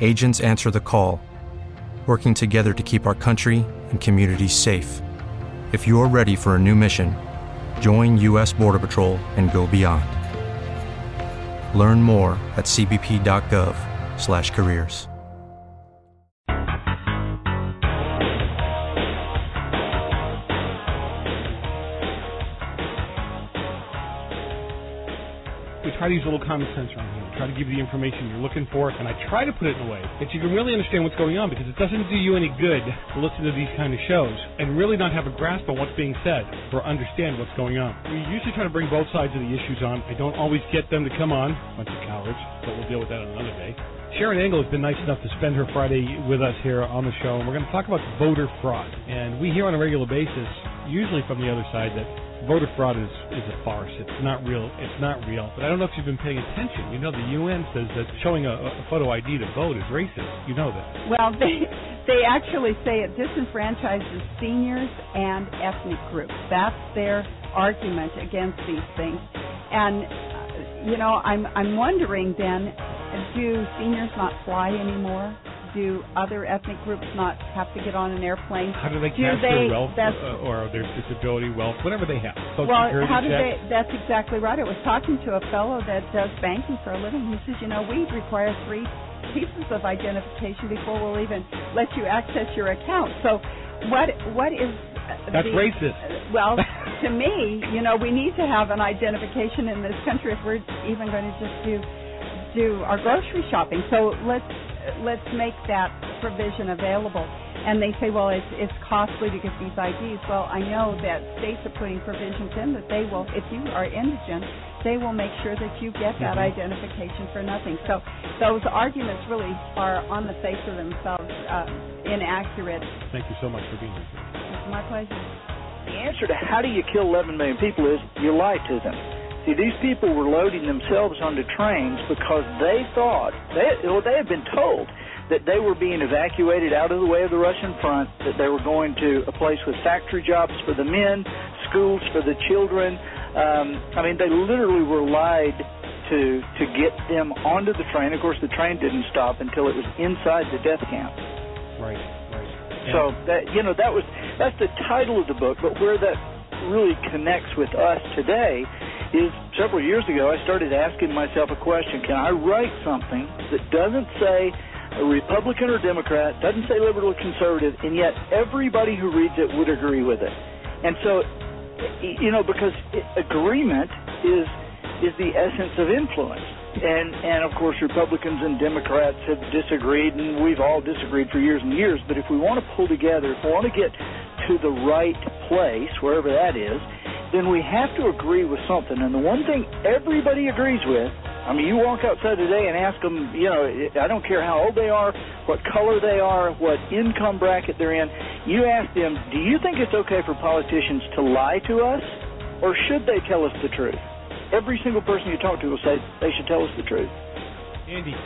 Agents answer the call, working together to keep our country and communities safe. If you're ready for a new mission, join U.S. Border Patrol and go beyond. Learn more at cbp.gov/careers. We try to use a little common sense around here. Try to give you the information you're looking for, and I try to put it in a way that you can really understand what's going on because it doesn't do you any good to listen to these kind of shows and really not have a grasp on what's being said or understand what's going on. We usually try to bring both sides of the issues on. I don't always get them to come on, bunch of cowards, but we'll deal with that another day. Sharon Engel has been nice enough to spend her Friday with us here on the show, and we're going to talk about voter fraud. And we hear on a regular basis, usually from the other side, that voter fraud is, is a farce. It's not real. It's not real. But I don't know if you've been paying attention. You know, the UN says that showing a, a photo ID to vote is racist. You know that. Well, they they actually say it disenfranchises seniors and ethnic groups. That's their argument against these things. And uh, you know, I'm I'm wondering then, do seniors not fly anymore? Do other ethnic groups not have to get on an airplane? How do they Do they- their wealth uh, or their disability wealth, whatever they have? Social well, how do they? That's exactly right. I was talking to a fellow that does banking for a living. He says, you know, we require three pieces of identification before we'll even let you access your account. So, what what is That's the, racist. Well, to me, you know, we need to have an identification in this country if we're even going to just do do our grocery shopping. So let's let's make that provision available. And they say, well, it's it's costly to get these IDs. Well, I know that states are putting provisions in that they will, if you are indigent, they will make sure that you get that Mhm. identification for nothing. So those arguments really are on the face of themselves uh, inaccurate. Thank you so much for being here. It's my pleasure. The answer to how do you kill 11 million people is you lie to them. See, these people were loading themselves onto trains because they thought, they, well, they had been told that they were being evacuated out of the way of the Russian front, that they were going to a place with factory jobs for the men, schools for the children. Um, I mean, they literally were lied to to get them onto the train. Of course, the train didn't stop until it was inside the death camp. Right, right. So that you know that was that's the title of the book, but where that really connects with us today is several years ago I started asking myself a question, can I write something that doesn't say a Republican or Democrat, doesn't say liberal or conservative, and yet everybody who reads it would agree with it. And so you know because agreement is is the essence of influence. And and of course Republicans and Democrats have disagreed and we've all disagreed for years and years, but if we want to pull together, if we want to get to the right place, wherever that is, then we have to agree with something. And the one thing everybody agrees with, I mean, you walk outside today and ask them, you know, I don't care how old they are, what color they are, what income bracket they're in, you ask them, do you think it's okay for politicians to lie to us, or should they tell us the truth? Every single person you talk to will say they should tell us the truth. Andy,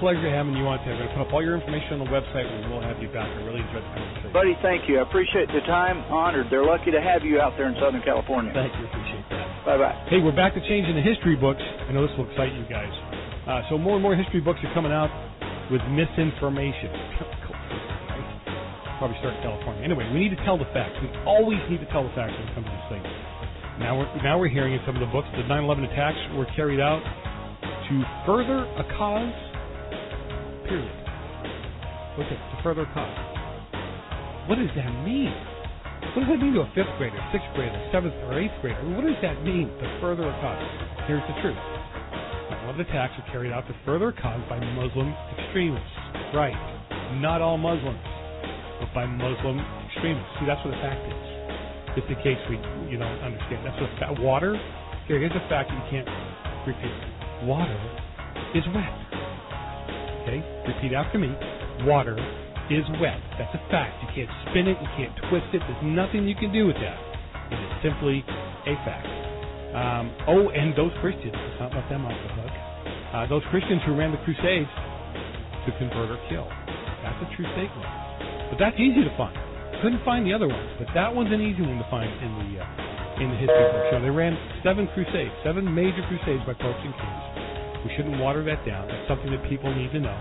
pleasure having you on today. I'm going to put up all your information on the website we'll have you back. I really enjoyed the conversation. Buddy, thank you. I appreciate the time. Honored. They're lucky to have you out there in Southern California. Thank you. Appreciate that. Bye bye. Hey, we're back to changing the history books. I know this will excite you guys. Uh, so more and more history books are coming out with misinformation. Probably start in California. Anyway, we need to tell the facts. We always need to tell the facts when it comes to these things. Now we're now we're hearing in some of the books the 9/11 attacks were carried out to further a cause. Period. Okay, to further cause. What does that mean? What does that mean to a fifth grader, sixth grader, seventh or eighth grader? What does that mean to further a cause? Here's the truth. All of the attacks are carried out to further cause by Muslim extremists. Right. not all Muslims, but by Muslim extremists. See, that's what the fact is. Just in case we you don't understand, that's what fa- water. Here, here's a fact that you can't repeat. Water is wet. Okay, repeat after me. Water is wet. That's a fact. You can't spin it. You can't twist it. There's nothing you can do with that. It is simply a fact. Um, oh, and those Christians, let's not let them off the hook. Uh, those Christians who ran the Crusades to convert or kill. That's a true statement. But that's easy to find. Couldn't find the other ones, but that one's an easy one to find in the uh, in the history book. So they ran seven crusades, seven major crusades by popes and kings. We shouldn't water that down. That's something that people need to know.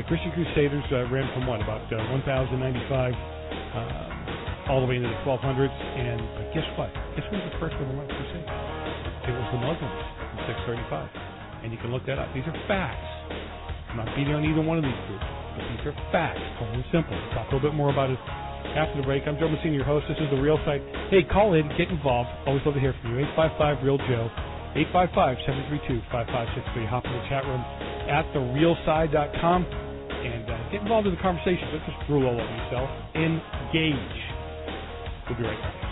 The Christian Crusaders uh, ran from what about uh, 1095 uh, all the way into the 1200s, and but guess what? Guess who was the first one to run a crusade? It was the Muslims in 635, and you can look that up. These are facts. I'm not beating on either one of these groups, but these are facts, plain and simple. We'll talk a little bit more about it after the break. I'm Joe Messina, your host. This is the Real Side. Hey, call in, get involved. Always love to hear from you. 855 Real Joe. 855-732-5563. Hop in the chat room at therealside.com and uh, get involved in the conversation. Don't just drool all over yourself. Engage. We'll be right back.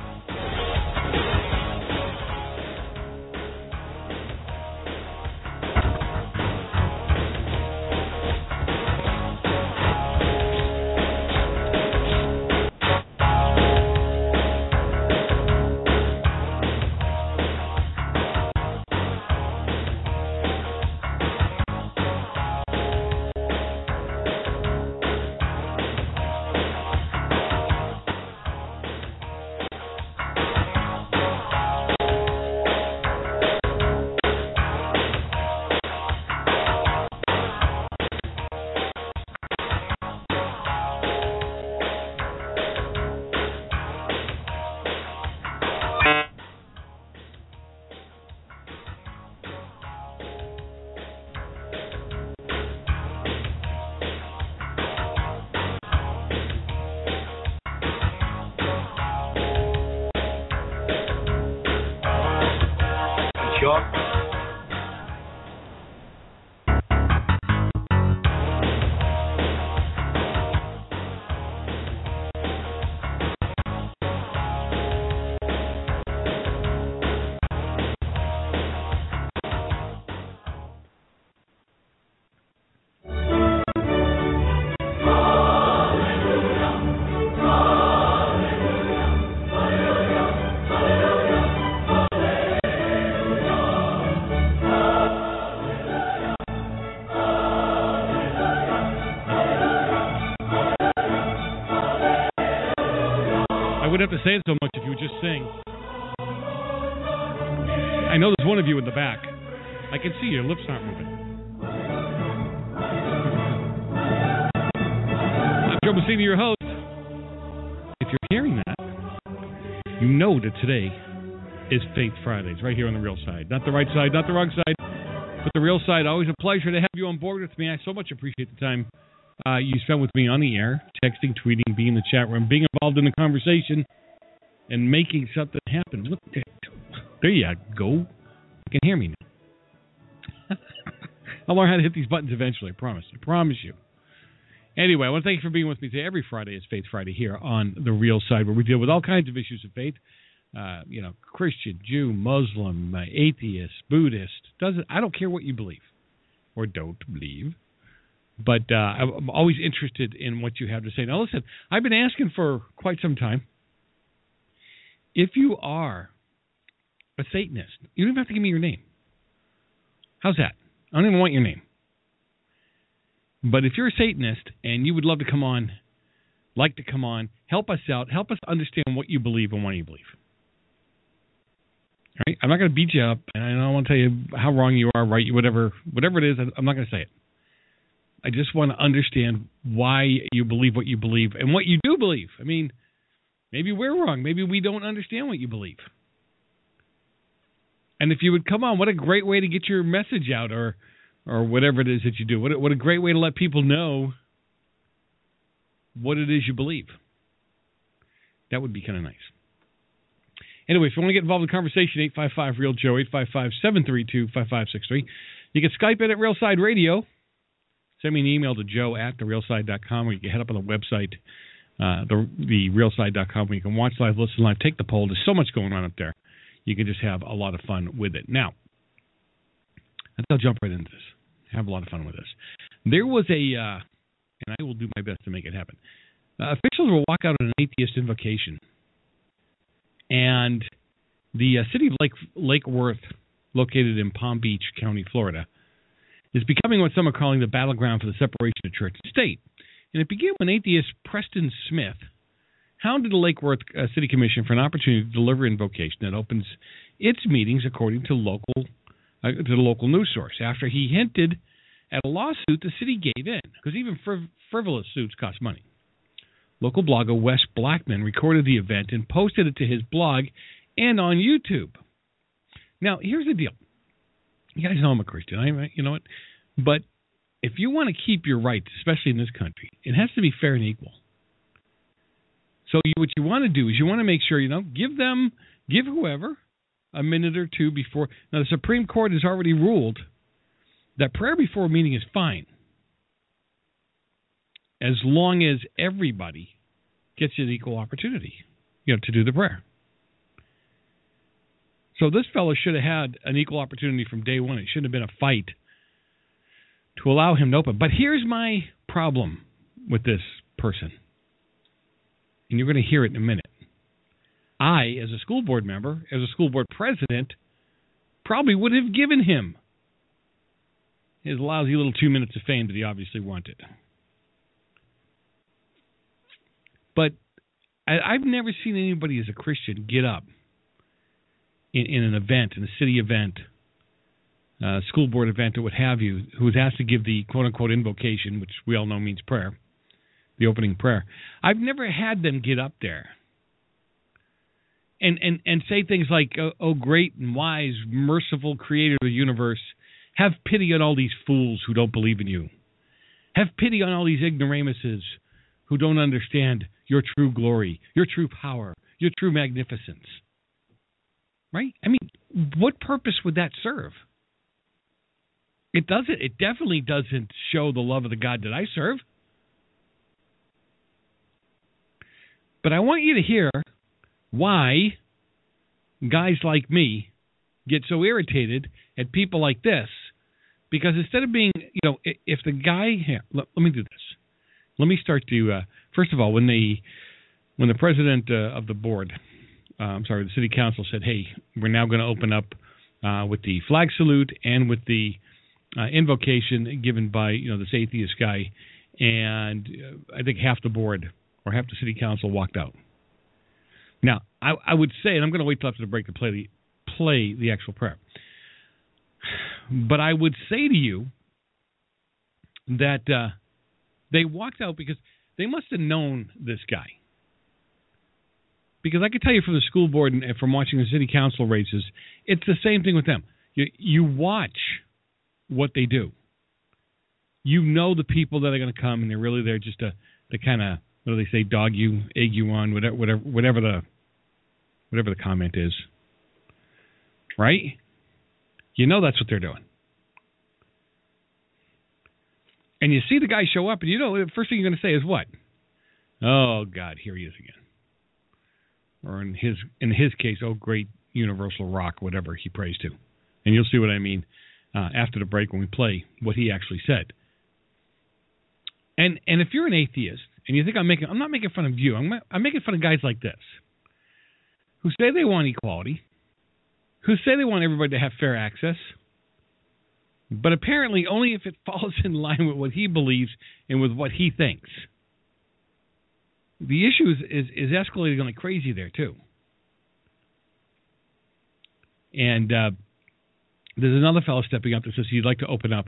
Say it so much if you would just sing. I know there's one of you in the back. I can see your lips aren't moving. I'm Joe Messina, your host. If you're hearing that, you know that today is Faith Fridays, right here on the real side. Not the right side, not the wrong side, but the real side. Always a pleasure to have you on board with me. I so much appreciate the time uh, you spent with me on the air, texting, tweeting, being in the chat room, being involved in the conversation, and making something happen. Look, there you go. You can hear me now. I'll learn how to hit these buttons eventually. I promise. I promise you. Anyway, I want to thank you for being with me today. Every Friday is Faith Friday here on the Real Side, where we deal with all kinds of issues of faith. Uh, you know, Christian, Jew, Muslim, uh, atheist, Buddhist. Doesn't I don't care what you believe or don't believe but uh, I'm always interested in what you have to say. Now, listen, I've been asking for quite some time. If you are a Satanist, you don't even have to give me your name. How's that? I don't even want your name. But if you're a Satanist and you would love to come on, like to come on, help us out, help us understand what you believe and why you believe. All right? I'm not going to beat you up, and I don't want to tell you how wrong you are, right, You whatever, whatever it is. I'm not going to say it. I just want to understand why you believe what you believe and what you do believe. I mean, maybe we're wrong. Maybe we don't understand what you believe. And if you would come on, what a great way to get your message out or or whatever it is that you do. What a, what a great way to let people know what it is you believe. That would be kind of nice. Anyway, if you want to get involved in the conversation, 855 Real Joe, 855 732 5563. You can Skype in at Real Side Radio. send me an email to joe at therealside.com or you can head up on the website, uh, the, therealside.com where you can watch live, listen live, take the poll. There's so much going on up there. You can just have a lot of fun with it. Now, I'll jump right into this. Have a lot of fun with this. There was a, uh, and I will do my best to make it happen. Uh, officials will walk out on an atheist invocation, and the uh, city of Lake Lake Worth, located in Palm Beach County, Florida, is becoming what some are calling the battleground for the separation of church and state. And it began when atheist Preston Smith hounded the Lake Worth uh, City Commission for an opportunity to deliver invocation that opens its meetings according to local uh, to the local news source. After he hinted at a lawsuit, the city gave in because even friv- frivolous suits cost money. Local blogger Wes Blackman recorded the event and posted it to his blog and on YouTube. Now, here's the deal. You guys know I'm a Christian. I, you know what? But if you want to keep your rights, especially in this country, it has to be fair and equal. So you, what you want to do is you want to make sure you know give them give whoever a minute or two before. Now the Supreme Court has already ruled that prayer before a meeting is fine as long as everybody gets an equal opportunity, you know, to do the prayer. So this fellow should have had an equal opportunity from day one. It shouldn't have been a fight to allow him to open. But here's my problem with this person, and you're going to hear it in a minute. I, as a school board member, as a school board president, probably would have given him his lousy little two minutes of fame that he obviously wanted. But I, have never seen anybody as a Christian get up in, in an event, in a city event, uh, school board event, or what have you, who was asked to give the quote unquote invocation, which we all know means prayer, the opening prayer. I've never had them get up there and and and say things like, "Oh, oh great and wise, merciful Creator of the universe, have pity on all these fools who don't believe in you. Have pity on all these ignoramuses who don't understand your true glory, your true power, your true magnificence." Right? I mean, what purpose would that serve? It doesn't. It definitely doesn't show the love of the God that I serve. But I want you to hear why guys like me get so irritated at people like this because instead of being, you know, if the guy here, let, let me do this. Let me start to uh, first of all when the when the president uh, of the board, uh, I'm sorry, the city council said, "Hey, we're now going to open up uh, with the flag salute and with the uh, invocation given by you know this atheist guy," and uh, I think half the board or half the city council walked out. Now, I, I would say, and I'm going to wait till after the break to play the play the actual prayer. But I would say to you that uh, they walked out because they must have known this guy. Because I can tell you from the school board and from watching the city council races, it's the same thing with them. You, you watch what they do. You know the people that are going to come, and they're really there just to, to kind of what do they say, dog you, egg you on, whatever, whatever, whatever the, whatever the comment is, right? You know that's what they're doing. And you see the guy show up, and you know the first thing you're going to say is what? Oh God, here he is again. Or in his in his case, oh great universal rock, whatever he prays to. And you'll see what I mean uh, after the break when we play what he actually said. And and if you're an atheist and you think I'm making, I'm not making fun of you. I'm, I'm making fun of guys like this who say they want equality, who say they want everybody to have fair access, but apparently only if it falls in line with what he believes and with what he thinks. The issue is, is, is escalating like crazy there, too. And uh, there's another fellow stepping up that says he'd like to open up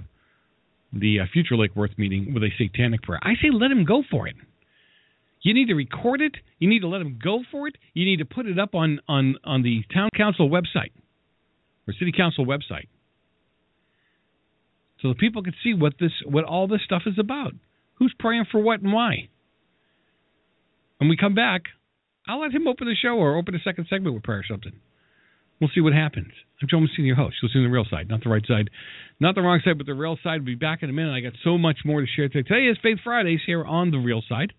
the uh, future Lake Worth meeting with a satanic prayer. I say let him go for it. You need to record it. You need to let him go for it. You need to put it up on on on the town council website or city council website, so the people can see what this what all this stuff is about. Who's praying for what and why? When we come back, I'll let him open the show or open a second segment with prayer or something. We'll see what happens. I'm Joe Messina, your host. You'll see the real side, not the right side, not the wrong side, but the real side. We'll be back in a minute. I got so much more to share today. Today is Faith Fridays here on the real side.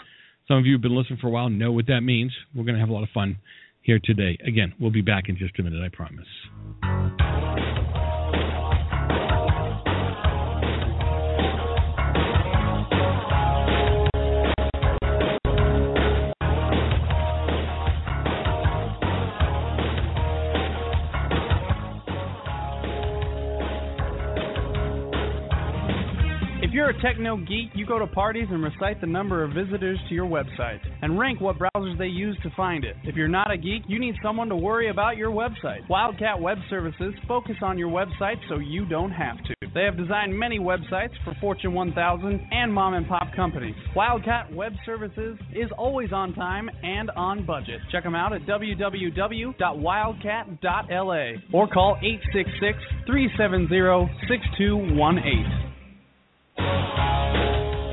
Some of you have been listening for a while know what that means. We're going to have a lot of fun here today. Again, we'll be back in just a minute, I promise. Techno geek, you go to parties and recite the number of visitors to your website and rank what browsers they use to find it. If you're not a geek, you need someone to worry about your website. Wildcat Web Services focus on your website so you don't have to. They have designed many websites for Fortune 1000 and mom and pop companies. Wildcat Web Services is always on time and on budget. Check them out at www.wildcat.la or call 866 370 6218.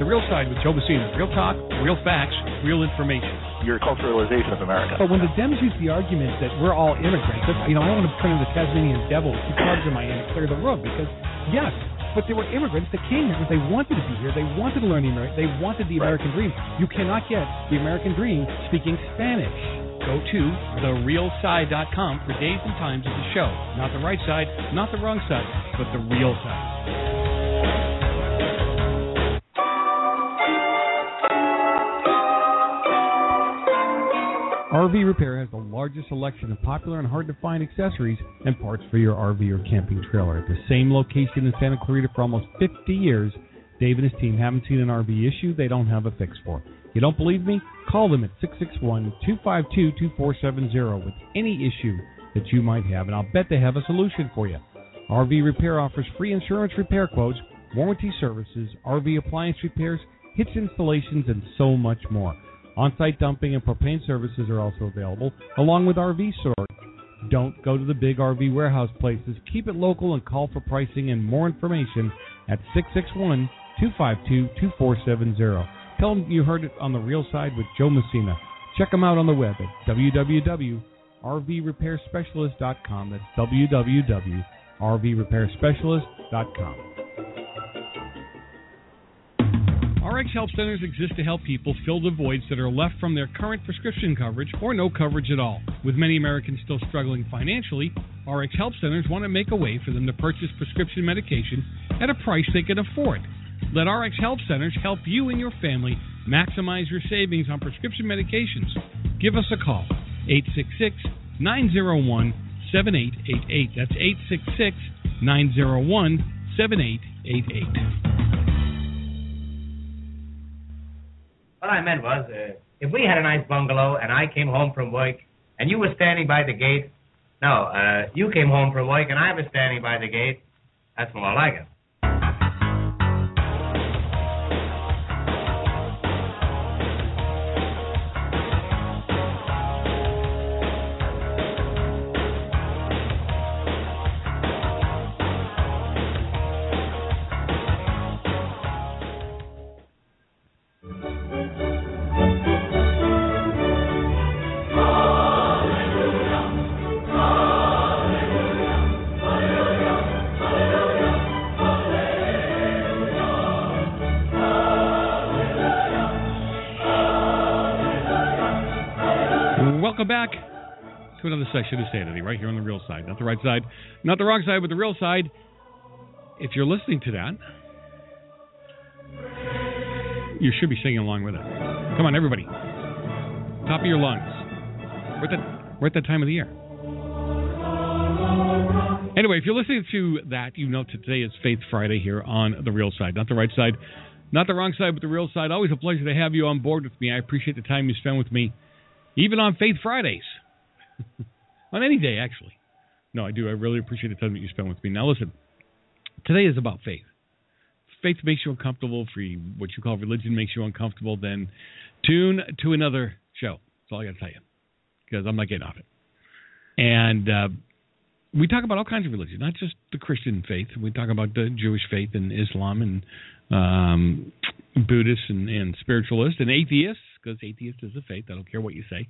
The Real Side with Joe Messina. Real talk, real facts, real information. Your culturalization of America. But when the Dems use the argument that we're all immigrants, you know, I don't want to turn into the Tasmanian devil, keep clubs in my hand, and clear the road because, yes, but there were immigrants that came here because they wanted to be here. They wanted to learn the American. They wanted the American dream. You cannot get the American dream speaking Spanish. Go to therealside.com for days and times of the show. Not the right side, not the wrong side, but the real side. RV Repair has the largest selection of popular and hard to find accessories and parts for your RV or camping trailer. At the same location in Santa Clarita for almost 50 years, Dave and his team haven't seen an RV issue they don't have a fix for. You don't believe me? Call them at 661 252 2470 with any issue that you might have, and I'll bet they have a solution for you. RV Repair offers free insurance repair quotes, warranty services, RV appliance repairs, hitch installations, and so much more. On-site dumping and propane services are also available, along with RV storage. Don't go to the big RV warehouse places. Keep it local and call for pricing and more information at 661-252-2470. Tell them you heard it on the real side with Joe Messina. Check them out on the web at www.rvrepairspecialist.com. That's www.rvrepairspecialist.com. RX Help Centers exist to help people fill the voids that are left from their current prescription coverage or no coverage at all. With many Americans still struggling financially, RX Help Centers want to make a way for them to purchase prescription medication at a price they can afford. Let RX Help Centers help you and your family maximize your savings on prescription medications. Give us a call, 866 901 7888. That's 866 901 7888. What I meant was, uh, if we had a nice bungalow and I came home from work and you were standing by the gate, no, uh, you came home from work and I was standing by the gate, that's more like it. To another session of Sanity right here on the real side. Not the right side, not the wrong side, but the real side. If you're listening to that, you should be singing along with it. Come on, everybody. Top of your lungs. We're at that, we're at that time of the year. Anyway, if you're listening to that, you know today is Faith Friday here on the real side. Not the right side, not the wrong side, but the real side. Always a pleasure to have you on board with me. I appreciate the time you spend with me even on Faith Fridays, on any day actually. No, I do. I really appreciate the time that you spend with me. Now, listen, today is about faith. Faith makes you uncomfortable. For what you call religion makes you uncomfortable, then tune to another show. That's all I got to tell you, because I'm not getting off it. And uh, we talk about all kinds of religions, not just the Christian faith. We talk about the Jewish faith and Islam and um, Buddhists and, and spiritualists and atheists because atheist is a faith. I don't care what you say.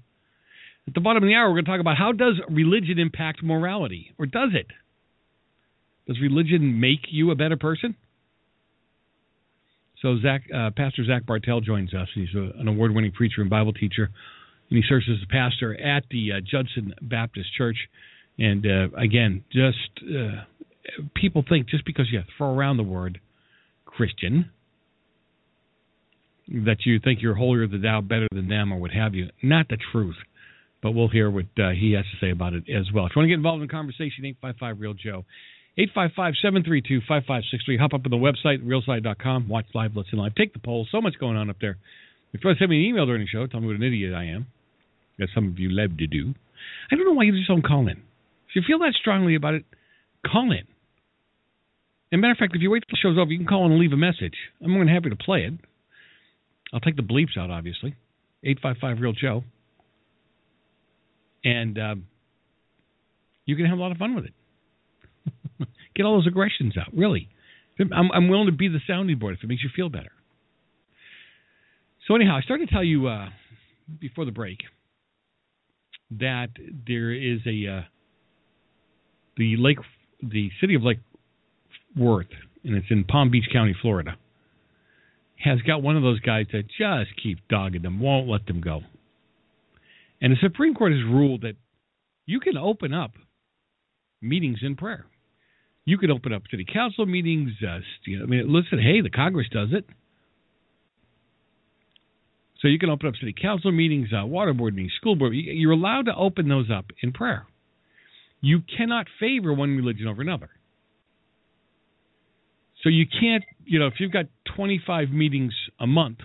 At the bottom of the hour, we're going to talk about how does religion impact morality, or does it? Does religion make you a better person? So Zach, uh, Pastor Zach Bartels joins us. He's a, an award-winning preacher and Bible teacher, and he serves as a pastor at the uh, Judson Baptist Church. And uh, again, just uh, people think just because you throw around the word Christian that you think you're holier than thou, better than them, or what have you. Not the truth. But we'll hear what uh, he has to say about it as well. If you want to get involved in the conversation, 855 Real Joe. 855 732 5563. Hop up on the website, realside.com. Watch live, listen live. Take the poll. So much going on up there. If you want to send me an email during the show, tell me what an idiot I am, as some of you love to do. I don't know why you just don't call in. If you feel that strongly about it, call in. As matter of fact, if you wait till the show's over, you can call in and leave a message. I'm more than happy to play it. I'll take the bleeps out, obviously. 855 Real Joe. And um, you can have a lot of fun with it. Get all those aggressions out, really. I'm, I'm, willing to be the sounding board if it makes you feel better. So, anyhow, I started to tell you uh, before the break that there is a. Uh, the lake, the city of Lake Worth, and it's in Palm Beach County, Florida, has got one of those guys that just keep dogging them, won't let them go. And the Supreme Court has ruled that you can open up meetings in prayer. You can open up city council meetings. Uh, you know, I mean, listen, hey, the Congress does it. So you can open up city council meetings, uh, water board meetings, school board. You're allowed to open those up in prayer. You cannot favor one religion over another. So you can't, you know, if you've got 25 meetings a month,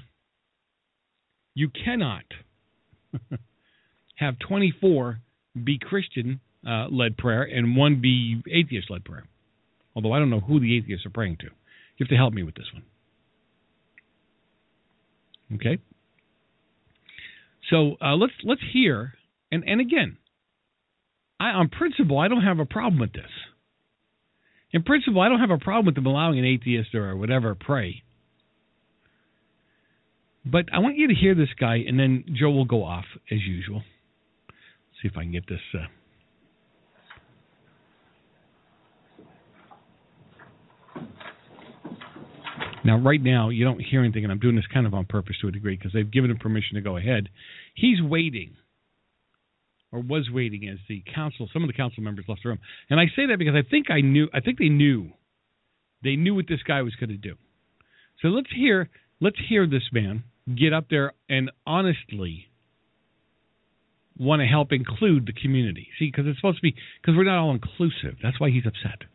you cannot have 24 be Christian uh, led prayer and one be atheist led prayer. Although I don't know who the atheists are praying to. You have to help me with this one. Okay. So uh, let's let's hear, and and again, I, on principle, I don't have a problem with this. In principle, I don't have a problem with them allowing an atheist or whatever pray. But I want you to hear this guy, and then Joe will go off as usual. See if I can get this. Uh... Now, right now, you don't hear anything, and I'm doing this kind of on purpose to a degree because they've given him permission to go ahead. He's waiting or was waiting as the council, some of the council members left the room. And I say that because I think I knew, I think they knew, they knew what this guy was going to do. So let's hear, let's hear this man get up there and honestly want to help include the community. See, because it's supposed to be, because we're not all inclusive. That's why he's upset.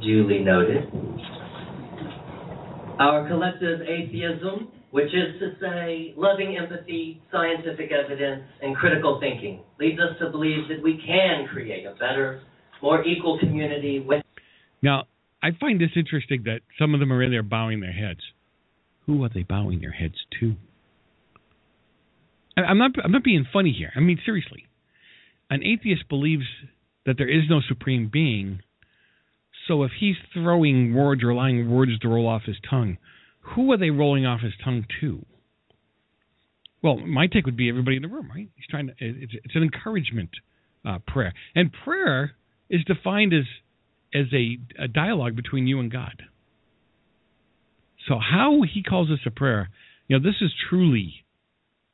Duly noted. Our collective atheism which is to say, loving empathy, scientific evidence, and critical thinking leads us to believe that we can create a better, more equal community with. Now, I find this interesting that some of them are in there bowing their heads. Who are they bowing their heads to? I'm not. I'm not being funny here. I mean, seriously, an atheist believes that there is no supreme being. So if he's throwing words or allowing words to roll off his tongue, who are they rolling off his tongue to? Well, my take would be everybody in the room, right? He's trying to. It's, it's an encouragement uh, prayer, and prayer is defined as as a, a dialogue between you and God. So how he calls this a prayer, you know, this is truly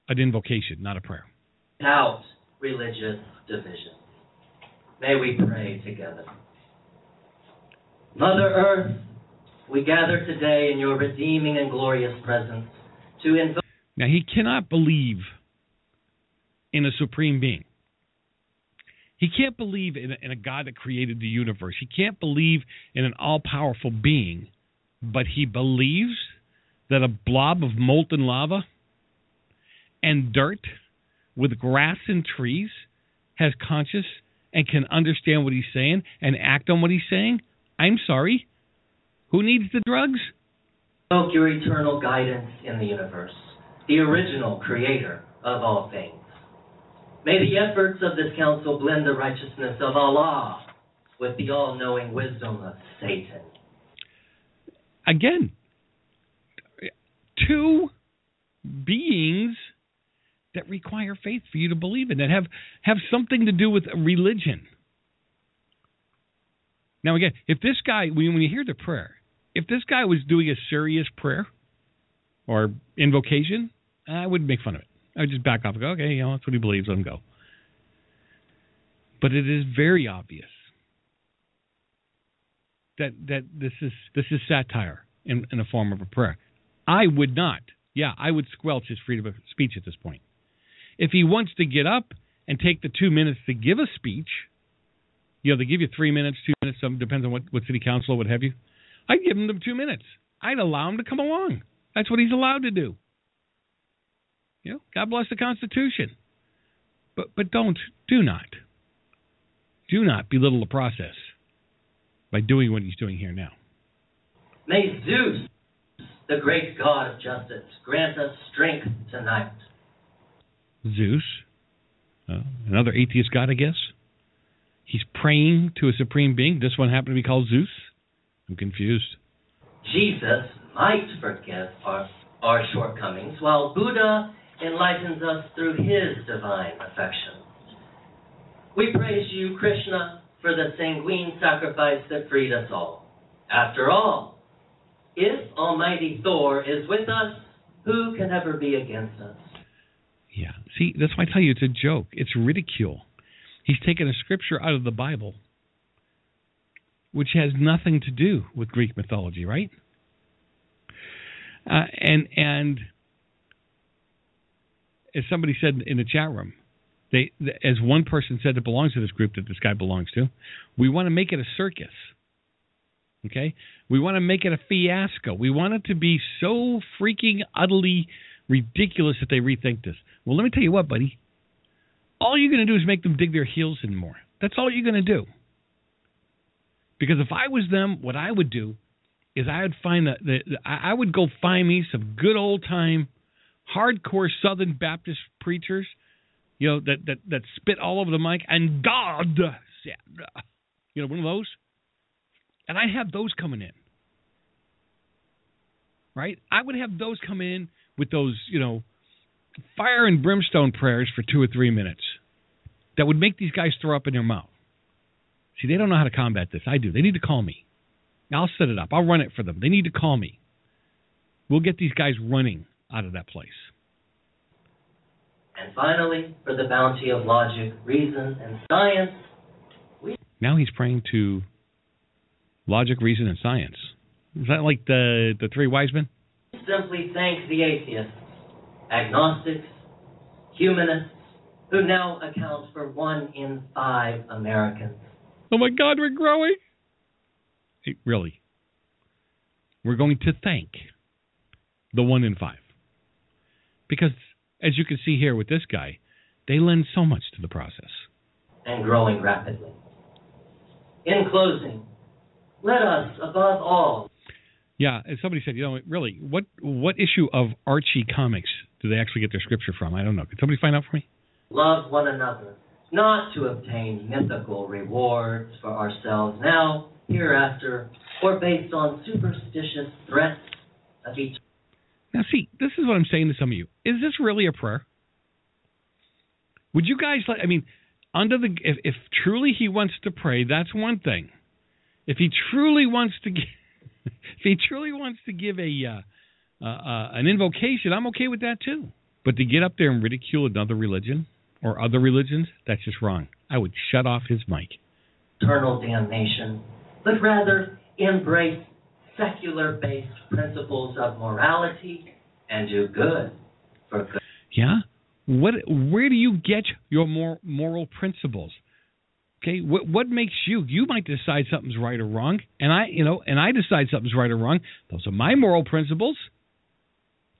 an invocation, not a prayer. Without religious division, may we pray together. Mother Earth we gather today in your redeeming and glorious presence to invoke. Now, he cannot believe in a supreme being. He can't believe in a, in a God that created the universe. He can't believe in an all powerful being, but he believes that a blob of molten lava and dirt with grass and trees has conscience and can understand what he's saying and act on what he's saying. I'm sorry. Who needs the drugs? Invoke your eternal guidance in the universe, the original creator of all things. May the efforts of this council blend the righteousness of Allah with the all knowing wisdom of Satan. Again, two beings that require faith for you to believe in, that have, have something to do with religion. Now, again, if this guy, when, you hear the prayer, if this guy was doing a serious prayer or invocation, I wouldn't make fun of it. I would just back off and go, okay, you know, that's what he believes, let him go. But it is very obvious that that this is this is satire in, in the form of a prayer. I would not. Yeah, I would squelch his freedom of speech at this point. If he wants to get up and take the two minutes to give a speech, you know, they give you three minutes, two minutes, some depends on what, what city council, or what have you. I'd give him the two minutes. I'd allow him to come along. That's what he's allowed to do. You know, God bless the Constitution. But but don't do not do not belittle the process by doing what he's doing here now. May Zeus, the great god of justice, grant us strength tonight. Zeus, uh, another atheist god, I guess. He's praying to a supreme being. This one happened to be called Zeus. I'm confused. Jesus might forgive our, our shortcomings, while Buddha enlightens us through his divine affection. We praise you, Krishna, for the sanguine sacrifice that freed us all. After all, if Almighty Thor is with us, who can ever be against us? Yeah. See, that's why I tell you it's a joke. It's ridicule. He's taken a scripture out of the Bible, which has nothing to do with Greek mythology, right? Uh, and and as somebody said in the chat room, they, as one person said that belongs to this group that this guy belongs to, we want to make it a circus. Okay? We want to make it a fiasco. We want it to be so freaking utterly ridiculous that they rethink this. Well, let me tell you what, buddy. All you're going to do is make them dig their heels in more. That's all you're going to do. Because if I was them, what I would do is I would find that I would go find me some good old time hardcore Southern Baptist preachers you know, that that that spit all over the mic, and God said, you know, one of those, and I have those coming in, right? I would have those come in with those, you know, fire and brimstone prayers for two or three minutes that would make these guys throw up in their mouth. See, they don't know how to combat this. I do. They need to call me. I'll set it up. I'll run it for them. They need to call me. We'll get these guys running out of that place. And finally, for the bounty of logic, reason, and science, we. Now he's praying to logic, reason, and science. Is that like the the three wise men? Simply thank the atheists, agnostics, humanists, who now account for one in five Americans. Oh my God, we're growing. Really? We're going to thank the one in five because as you can see here with this guy, they lend so much to the process. And growing rapidly. In closing, let us, above all. Yeah, as somebody said, you know, really, what what issue of Archie comics do they actually get their scripture from? I don't know. Can somebody find out for me? Love one another, not to obtain mythical rewards for ourselves now, hereafter, or based on superstitious threats of each now, see, this is what I'm saying to some of you. Is this really a prayer? Would you guys like? I mean, under the if, if truly he wants to pray, that's one thing. If he truly wants to, if he truly wants to give a uh, uh, uh, an invocation, I'm okay with that too. But to get up there and ridicule another religion or other religions, that's just wrong. I would shut off his mic. Eternal damnation, but rather embrace secular based principles of morality and do good for good. Yeah? What where do you get your moral principles? Okay, what what makes you? You might decide something's right or wrong, and I, you know, and I decide something's right or wrong. Those are my moral principles.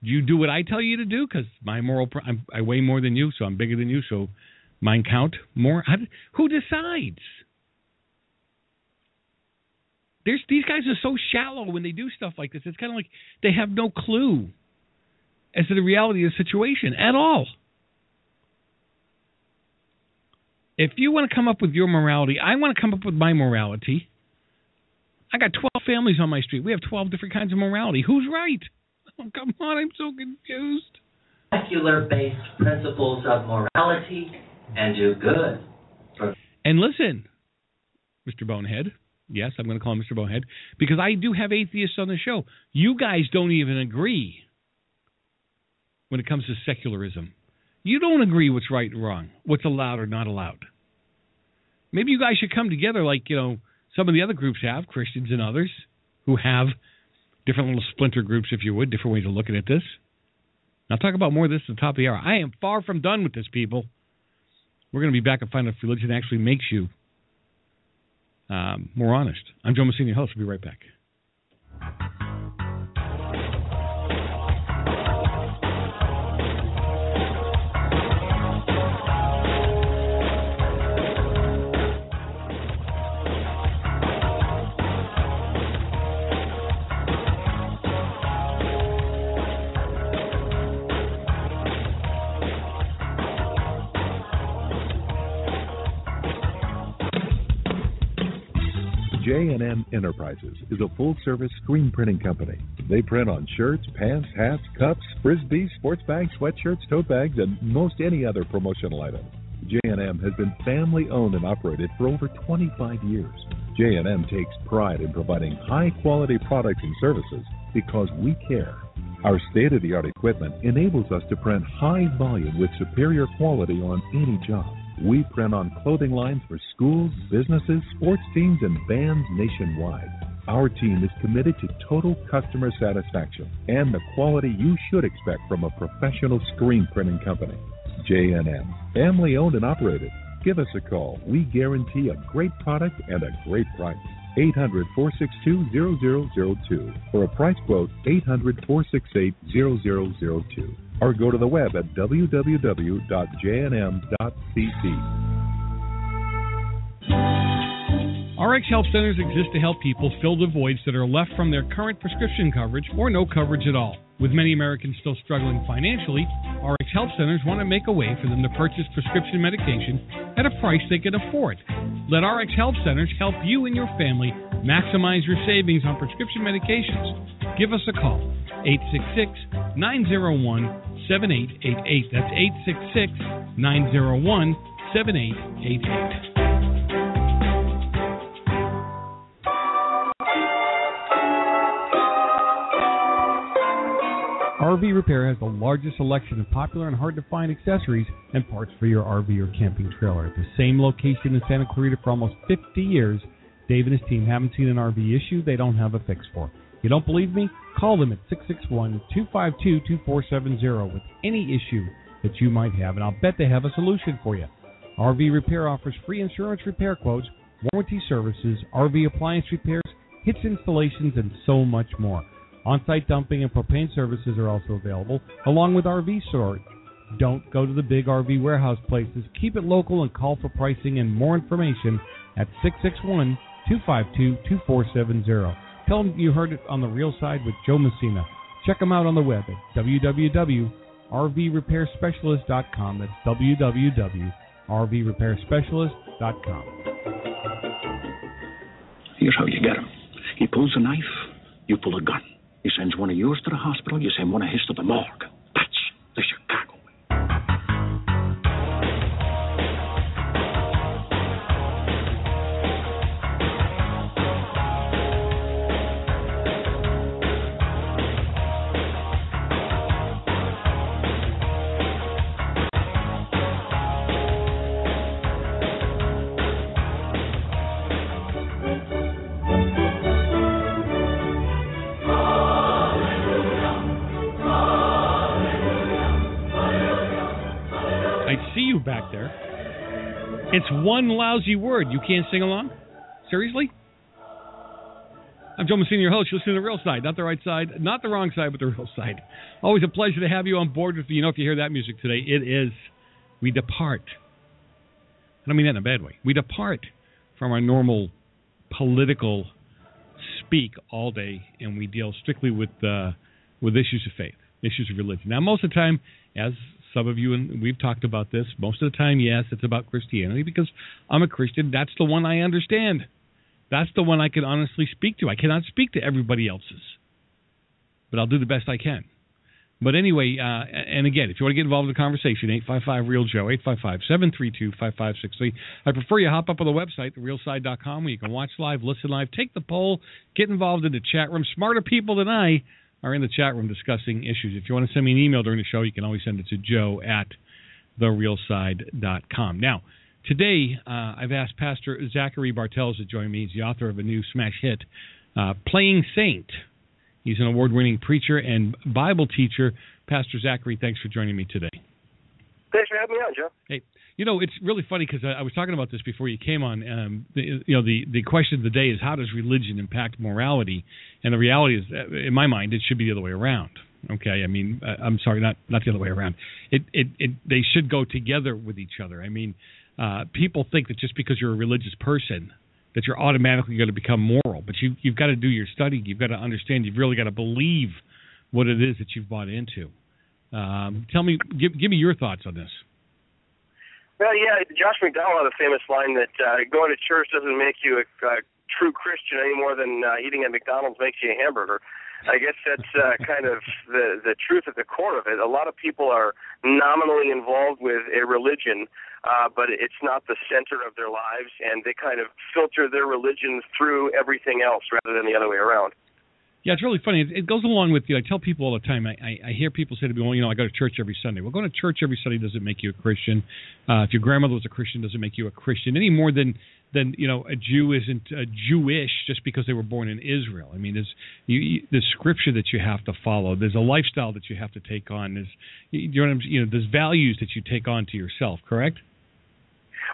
You do what I tell you to do because my moral. I'm, I weigh more than you, so I'm bigger than you, so mine count more. How, who decides? There's these guys are so shallow when they do stuff like this. It's kind of like they have no clue as to the reality of the situation at all. If you want to come up with your morality, I want to come up with my morality. I got 12 families on my street. We have 12 different kinds of morality. Who's right? Oh, come on, I'm so confused. secular based principles of morality and do good. And listen, Mr. Bonehead. Yes, I'm going to call Mr. Bonehead because I do have atheists on the show. You guys don't even agree when it comes to secularism. You don't agree what's right and wrong, what's allowed or not allowed. Maybe you guys should come together like, you know, some of the other groups have, Christians and others, who have different little splinter groups, if you would, different ways of looking at this. I'll talk about more of this at the top of the hour. I am far from done with this, people. We're going to be back and find out if religion actually makes you um, more honest. I'm Joe Messina, host. We'll be right back. J&M Enterprises is a full-service screen printing company. They print on shirts, pants, hats, cups, frisbees, sports bags, sweatshirts, tote bags, and most any other promotional item. J&M has been family-owned and operated for over 25 years. J&M takes pride in providing high-quality products and services because we care. Our state-of-the-art equipment enables us to print high volume with superior quality on any job. We print on clothing lines for schools, businesses, sports teams, and bands nationwide. Our team is committed to total customer satisfaction and the quality you should expect from a professional screen printing company. J&M, family owned and operated. Give us a call. We guarantee a great product and a great price. 800 462 0002 or a price quote 800 468 0002 or go to the web at www.jnm.cc. RX Help Centers exist to help people fill the voids that are left from their current prescription coverage or no coverage at all. With many Americans still struggling financially, RX Help Centers want to make a way for them to purchase prescription medication at a price they can afford. Let RX Help Centers help you and your family maximize your savings on prescription medications. Give us a call 866 901 7888. That's 866 901 7888. RV Repair has the largest selection of popular and hard to find accessories and parts for your RV or camping trailer. At the same location in Santa Clarita for almost 50 years, Dave and his team haven't seen an RV issue they don't have a fix for. You don't believe me? Call them at 661 252 2470 with any issue that you might have, and I'll bet they have a solution for you. RV Repair offers free insurance repair quotes, warranty services, RV appliance repairs, hitch installations, and so much more. On site dumping and propane services are also available, along with RV storage. Don't go to the big RV warehouse places. Keep it local and call for pricing and more information at 661 252 2470. Tell them you heard it on the real side with Joe Messina. Check them out on the web at www.rvrepairspecialist.com. That's www.rvrepairspecialist.com. Here's how you get him. He pulls a knife, you pull a gun. He sends one of yours to the hospital, you send one of his to the morgue. That's the Chicago you back there. It's one lousy word. You can't sing along? Seriously? I'm Joe Messina, your host. You listen to the real side, not the right side, not the wrong side, but the real side. Always a pleasure to have you on board with me. You know, if you hear that music today, it is We Depart. I don't mean that in a bad way. We depart from our normal political speak all day, and we deal strictly with uh, with issues of faith, issues of religion. Now, most of the time, as some of you and we've talked about this, most of the time, yes, it's about Christianity because I'm a Christian. That's the one I understand. That's the one I can honestly speak to. I cannot speak to everybody else's, but I'll do the best I can. But anyway, uh, and again, if you want to get involved in the conversation, 855 Real Joe, 855 732 5563. I prefer you hop up on the website, therealside.com, where you can watch live, listen live, take the poll, get involved in the chat room. Smarter people than I are in the chat room discussing issues. If you want to send me an email during the show, you can always send it to joe at therealside.com. Now, today uh, I've asked Pastor Zachary Bartels to join me. He's the author of a new smash hit, uh, Playing Saint. He's an award winning preacher and Bible teacher. Pastor Zachary, thanks for joining me today. Thanks for having me on, Joe. Hey, you know it's really funny because I, I, was talking about this before you came on. Um, the, you know, the the question of the day is how does religion impact morality? And the reality is, uh, in my mind, it should be the other way around. Okay, I mean, uh, I'm sorry, not not the other way around. It, it it they should go together with each other. I mean, uh, people think that just because you're a religious person that you're automatically going to become moral, but you you've got to do your study. You've got to understand. You've really got to believe what it is that you've bought into. Um, tell me, give give me your thoughts on this. Well, yeah, Josh McDowell had a famous line that uh, going to church doesn't make you a, a true Christian any more than uh, eating at McDonald's makes you a hamburger. I guess that's uh, kind of the the truth at the core of it. A lot of people are nominally involved with a religion, uh, but it's not the center of their lives, and they kind of filter their religion through everything else rather than the other way around. Yeah, it's really funny. It, goes along with you. Know, I tell people all the time. I, I, I hear people say to me, "Well, you know, I go to church every Sunday." Well, going to church every Sunday doesn't make you a Christian. Uh, if your grandmother was a Christian, doesn't make you a Christian any more than than you know a Jew isn't a Jewish just because they were born in Israel. I mean, there's you, you, scripture that you have to follow. There's a lifestyle that you have to take on. There's you know, you know there's values that you take on to yourself. Correct?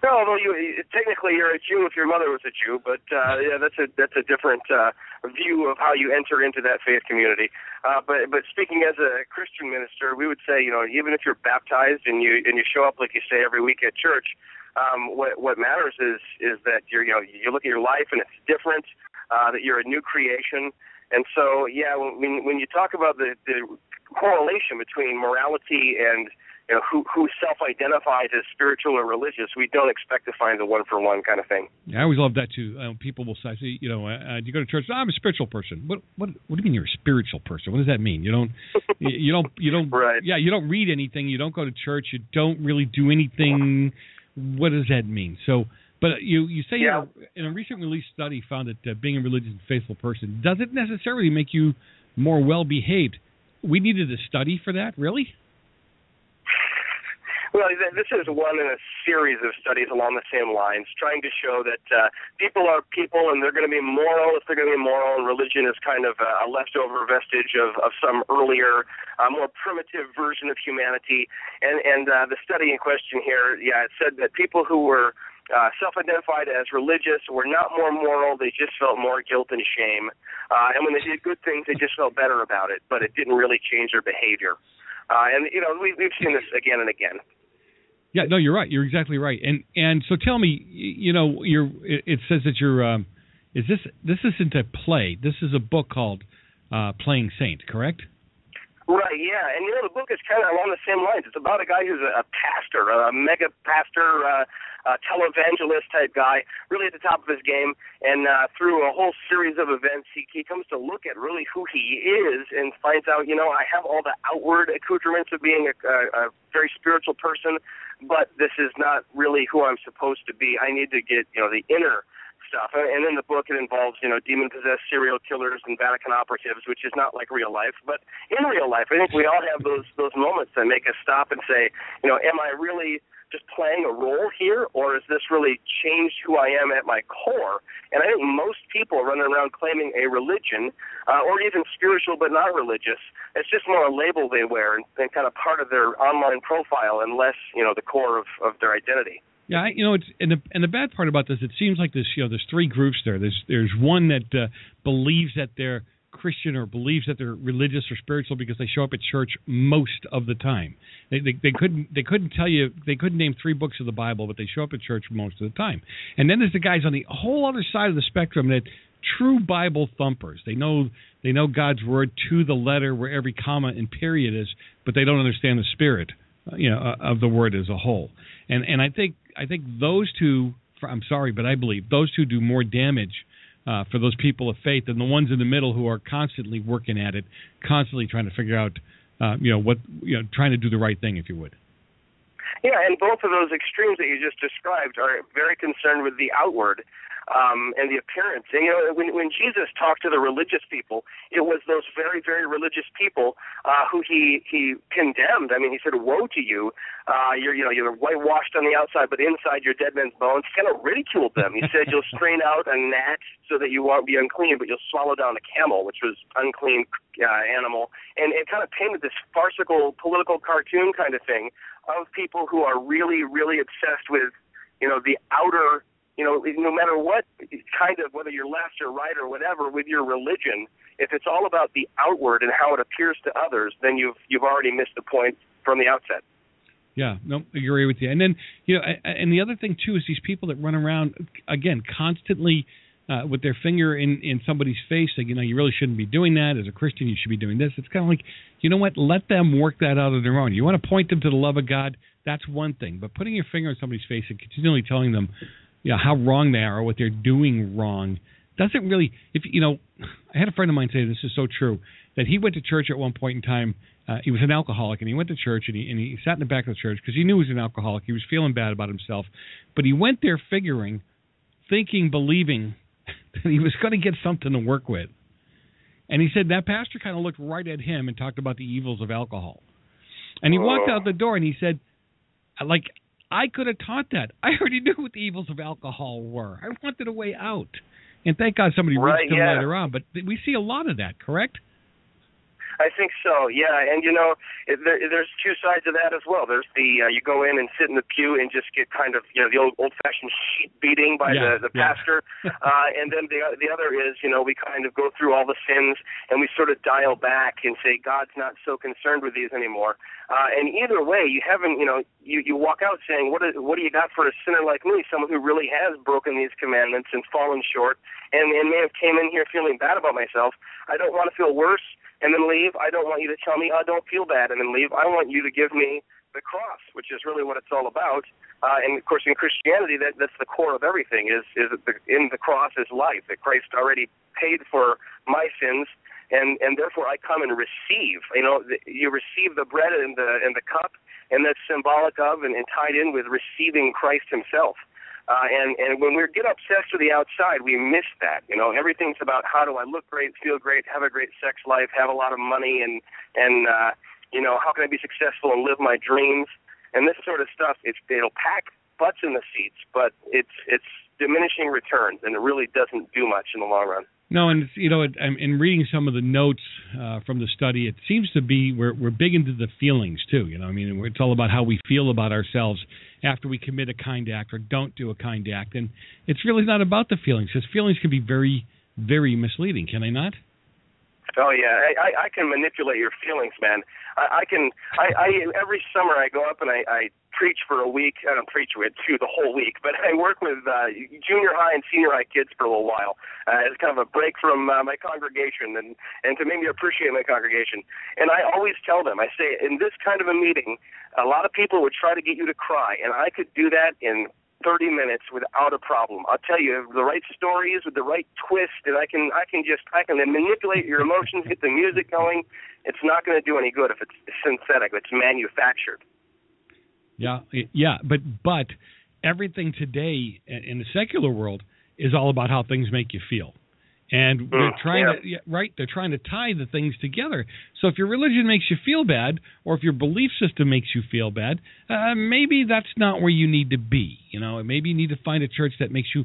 Well, although you technically you're a Jew if your mother was a Jew, but uh, yeah, that's a that's a different uh, view of how you enter into that faith community. Uh, but but speaking as a Christian minister, we would say you know even if you're baptized and you and you show up like you say every week at church, um, what what matters is is that you're you know you look at your life and it's different, uh, that you're a new creation. And so, yeah, when when you talk about the, the correlation between morality and you know, who who self-identifies as spiritual or religious, we don't expect to find the one-for-one kind of thing. Yeah, I always love that too. Uh, people will say, you know, uh, you go to church. I'm a spiritual person. What what what do you mean you're a spiritual person? What does that mean? You don't you don't you don't right. yeah you don't read anything. You don't go to church. You don't really do anything. What does that mean? So. But you you say yeah. in, a, in a recent released study found that uh, being a religious and faithful person doesn't necessarily make you more well behaved. We needed a study for that, really. Well, this is one in a series of studies along the same lines, trying to show that uh, people are people and they're going to be moral if they're going to be moral, and religion is kind of a, leftover vestige of, of some earlier, uh, more primitive version of humanity. And, and uh, the study in question here, yeah, it said that people who were uh, self-identified as religious were not more moral; they just felt more guilt and shame. Uh, and when they did good things, they just felt better about it, but it didn't really change their behavior. Uh, and you know, we, we've seen this again and again. Yeah, no, you're right. You're exactly right. And and so tell me, you know, you're. It says that you're. Um, is this this isn't a play? This is a book called uh, Playing Saint, correct? Right, yeah, and you know the book is kind of along the same lines. It's about a guy who's a, a pastor, a mega pastor, uh, a televangelist type guy, really at the top of his game. And uh, through a whole series of events, he, he comes to look at really who he is and finds out, you know, I have all the outward accoutrements of being a, a, a very spiritual person, but this is not really who I'm supposed to be. I need to get, you know, the inner stuff. And in the book, it involves, you know, demon possessed serial killers and Vatican operatives, which is not like real life. But in real life, I think we all have those those moments that make us stop and say, you know, am I really just playing a role here, or has this really changed who I am at my core? And I think most people running around claiming a religion, uh, or even spiritual but not religious, it's just more a label they wear and, and kind of part of their online profile, and less, you know, the core of, of their identity. Yeah, you know, it's and the and the bad part about this, it seems like this. You know, there's three groups there. There's there's one that uh, believes that they're Christian or believes that they're religious or spiritual because they show up at church most of the time. They, they, they couldn't they couldn't tell you they couldn't name three books of the Bible, but they show up at church most of the time. And then there's the guys on the whole other side of the spectrum that true Bible thumpers. They know they know God's word to the letter where every comma and period is, but they don't understand the spirit, you know, uh, of the word as a whole. And and I think I think those two. I'm sorry, but I believe those two do more damage uh, for those people of faith than the ones in the middle who are constantly working at it, constantly trying to figure out uh, you know what you know trying to do the right thing, if you would. Yeah, and both of those extremes that you just described are very concerned with the outward um, and the appearance. And you know, when when Jesus talked to the religious people, it was those very very religious people uh, who he he condemned. I mean, he said, "Woe to you! Uh, you're you know you're whitewashed on the outside, but inside you're dead men's bones." He kind of ridiculed them. He said, "You'll strain out a gnat so that you won't be unclean, but you'll swallow down a camel, which was unclean uh, animal." And it kind of painted this farcical political cartoon kind of thing of people who are really really obsessed with you know the outer you know, no matter what kind of whether you're left or right or whatever with your religion, if it's all about the outward and how it appears to others, then you've you've already missed the point from the outset. Yeah, no, I agree with you. And then you know, and the other thing too is these people that run around again constantly. Uh, with their finger in in somebody's face, like you know, you really shouldn't be doing that. As a Christian, you should be doing this. It's kind of like, you know what? Let them work that out on their own. You want to point them to the love of God, that's one thing. But putting your finger on somebody's face and continually telling them, you know, how wrong they are or what they're doing wrong doesn't really if you know i had a friend of mine say this is so true that he went to church at one point in time uh, he was an alcoholic and he went to church and he and he sat in the back of the church because he knew he was an alcoholic he was feeling bad about himself but he went there figuring thinking believing that he was going to get something to work with. And he said that pastor kind of looked right at him and talked about the evils of alcohol. And he walked out the door and he said like I could have taught that. I already knew what the evils of alcohol were. I wanted a way out. And thank God somebody right, reached him yeah. later on. But we see a lot of that, correct? I think so. Yeah, and you know, it, there, there's two sides of that as well. There's the uh, you go in and sit in the pew and just get kind of you know the old old-fashioned sheet beating by Yeah, the the yeah. pastor, uh, and then the the other is you know we kind of go through all the sins and we sort of dial back and say God's not so concerned with these anymore. Uh, and either way, you haven't you know you you walk out saying what is, what do you got for a sinner like me, someone who really has broken these commandments and fallen short, and and may have came in here feeling bad about myself. I don't want to feel worse and then leave. I don't want you to tell me, oh, don't feel bad and then leave. I want you to give me the cross, which is really what it's all about. Uh, and of course, in Christianity, that that's the core of everything. Is is the, in the cross is life. That Christ already paid for my sins, and and therefore I come and receive. You know, the, you receive the bread and the and the cup, and that's symbolic of and, and tied in with receiving Christ Himself. Uh, and and when we get obsessed with the outside, we miss that. You know, everything's about how do I look great, feel great, have a great sex life, have a lot of money, and and uh, you know how can I be successful and live my dreams. And this sort of stuff, it's it'll pack butts in the seats, but it's it's diminishing returns, and it really doesn't do much in the long run. No, and you know, I'm, in reading some of the notes uh, from the study, it seems to be we're we're big into the feelings too. You know, I mean, it's all about how we feel about ourselves after we commit a kind act or don't do a kind act, and it's really not about the feelings because feelings can be very, very misleading. Can they not? Oh yeah, I, I, can manipulate your feelings, man. I, I can. I, I every summer I go up and I, I preach for a week. I don't preach with you the whole week, but I work with uh, junior high and senior high kids for a little while. Uh, it's kind of a break from uh, my congregation and and to make me appreciate my congregation. And I always tell them, I say, in this kind of a meeting, a lot of people would try to get you to cry, and I could do that in 30 minutes without a problem. I'll tell you the right stories with the right twist, and I can I can just I can manipulate your emotions, get the music going. It's not going to do any good if it's synthetic. It's manufactured. Yeah, yeah, but but everything today in the secular world is all about how things make you feel. And they're Mm, trying yeah. to yeah, right, they're trying to tie the things together. So if your religion makes you feel bad or if your belief system makes you feel bad, uh, maybe that's not where you need to be. You know, maybe you need to find a church that makes you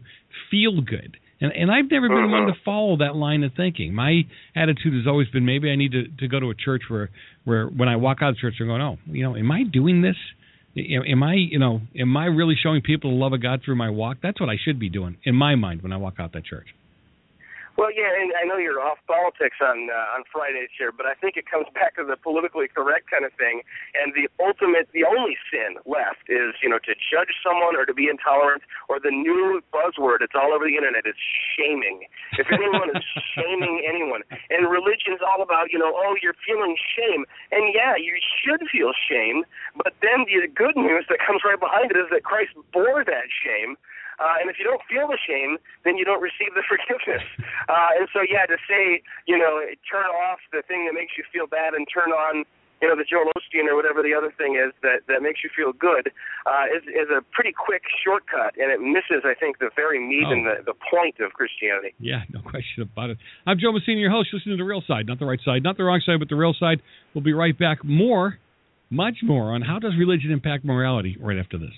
feel good. And and I've never been one to follow that line of thinking. My attitude has always been maybe I need to to go to a church where where when I walk out of church I'm going, "Oh, you know, am I doing this? Am I, you know, am I really showing people the love of God through my walk? That's what I should be doing in my mind when I walk out that church." Well, yeah, and I know you're off politics on uh, on Fridays here, but I think it comes back to the politically correct kind of thing. And the ultimate, the only sin left is, you know, to judge someone or to be intolerant, or the new buzzword. It's all over the internet. It's shaming. If anyone is shaming anyone, and religion's all about, you know, oh, you're feeling shame, and yeah, you should feel shame. But then the good news that comes right behind it is that Christ bore that shame. Uh, and if you don't feel the shame, then you don't receive the forgiveness. Uh, and so, yeah, to say, you know, turn off the thing that makes you feel bad and turn on you know, the Joel Osteen or whatever the other thing is that that makes you feel good, uh, is is a pretty quick shortcut, and it misses, I think, the very meat Oh. and the the point of Christianity. Yeah, no question about it. I'm Joe Messina, your host. Listening to the real side, not the right side, not the wrong side, but the real side. We'll be right back. More, much more on how does religion impact morality right after this.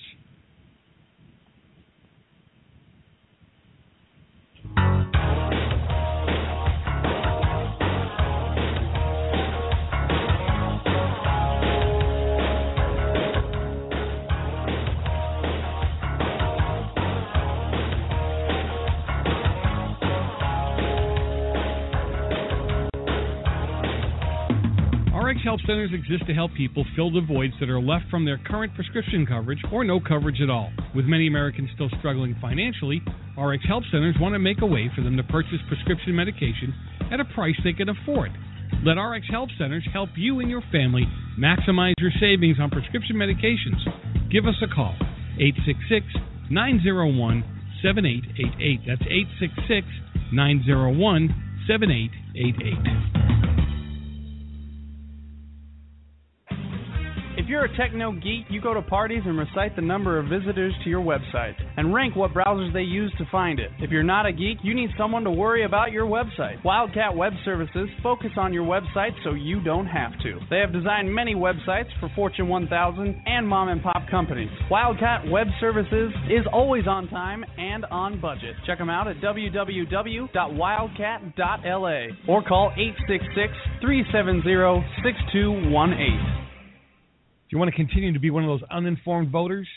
Help Centers exist to help people fill the voids that are left from their current prescription coverage or no coverage at all. With many Americans still struggling financially, RX Help Centers want to make a way for them to purchase prescription medication at a price they can afford. Let RX Help Centers help you and your family maximize your savings on prescription medications. Give us a call 866 901 7888. That's 866 901 7888. If you're a techno geek, you go to parties and recite the number of visitors to your website and rank what browsers they use to find it. If you're not a geek, you need someone to worry about your website. Wildcat Web Services focus on your website so you don't have to. They have designed many websites for Fortune 1000 and mom and pop companies. Wildcat Web Services is always on time and on budget. Check them out at www.wildcat.la or call 866 370 6218. You want to continue to be one of those uninformed voters,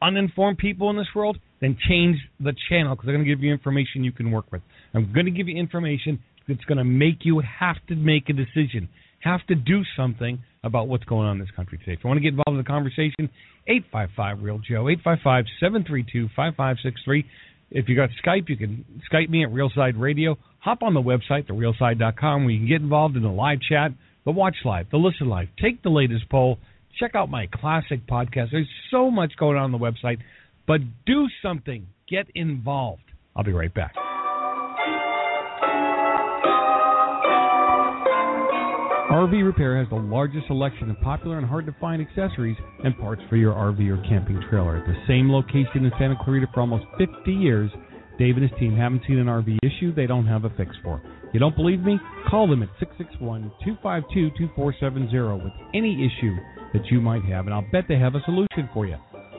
uninformed people in this world, then change the channel because I'm going to give you information you can work with. I'm going to give you information that's going to make you have to make a decision, have to do something about what's going on in this country today. If you want to get involved in the conversation, 855 Real Joe, 855 732 5563. If you got Skype, you can Skype me at Realside Radio. Hop on the website, therealside.com, where you can get involved in the live chat, the watch live, the listen live, take the latest poll, check out my classic podcast. There's so much going on on the website, but do something. Get involved. I'll be right back. RV Repair has the largest selection of popular and hard to find accessories and parts for your RV or camping trailer. At the same location in Santa Clarita for almost 50 years, Dave and his team haven't seen an RV issue they don't have a fix for. You don't believe me? Call them at 661 252 2470 with any issue that you might have, and I'll bet they have a solution for you.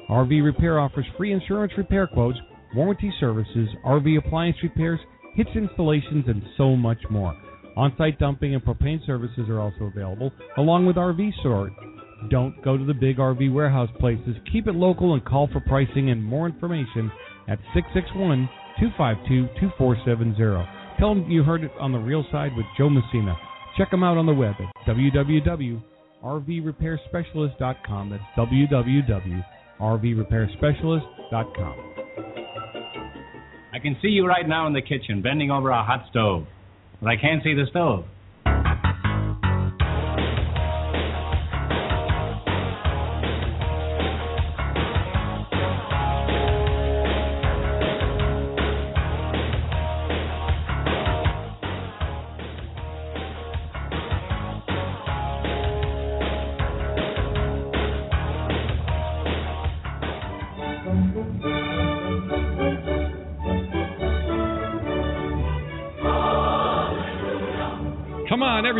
RV Repair offers free insurance repair quotes, warranty services, RV appliance repairs, hitch installations, and so much more. On site dumping and propane services are also available, along with RV storage. Don't go to the big RV warehouse places. Keep it local and call for pricing and more information at 661 252 2470. Tell them you heard it on the real side with Joe Messina. Check them out on the web at www.rvrepairspecialist.com. That's www.rvrepairspecialist.com. I can see you right now in the kitchen, bending over a hot stove. But I can't see the stove.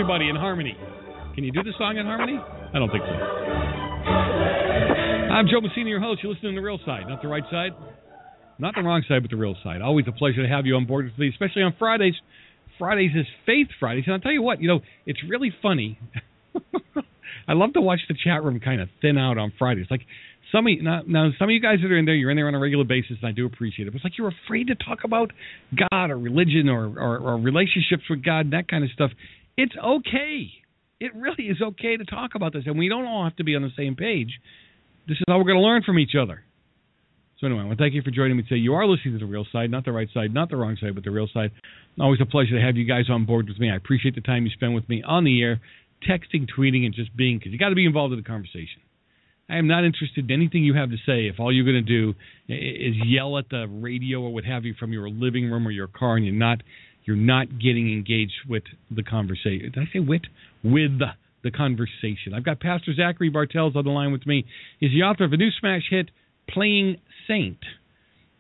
Everybody in harmony. Can you do the song in harmony? I don't think so. I'm Joe Messina, your host. You're listening to the real side, not the right side, not the wrong side, but the real side. Always a pleasure to have you on board with me, especially on Fridays. Fridays is Faith Fridays, and I'll tell you what, you know, it's really funny. I love to watch the chat room kind of thin out on Fridays. Like some of you, now, now, some of you guys that are in there, you're in there on a regular basis, and I do appreciate it. But it's like you're afraid to talk about God or religion or, or, or relationships with God and that kind of stuff. It's okay. It really is okay to talk about this, and we don't all have to be on the same page. This is how we're going to learn from each other. So anyway, I want to thank you for joining me today. You are listening to the real side, not the right side, not the wrong side, but the real side. Always a pleasure to have you guys on board with me. I appreciate the time you spend with me on the air, texting, tweeting, and just being, because you got to be involved in the conversation. I am not interested in anything you have to say if all you're going to do is yell at the radio or what have you from your living room or your car, and you're not you're not getting engaged with the conversation. Did I say wit? With the, conversation. I've got Pastor Zachary Bartels on the line with me. He's the author of a new smash hit, Playing Saint.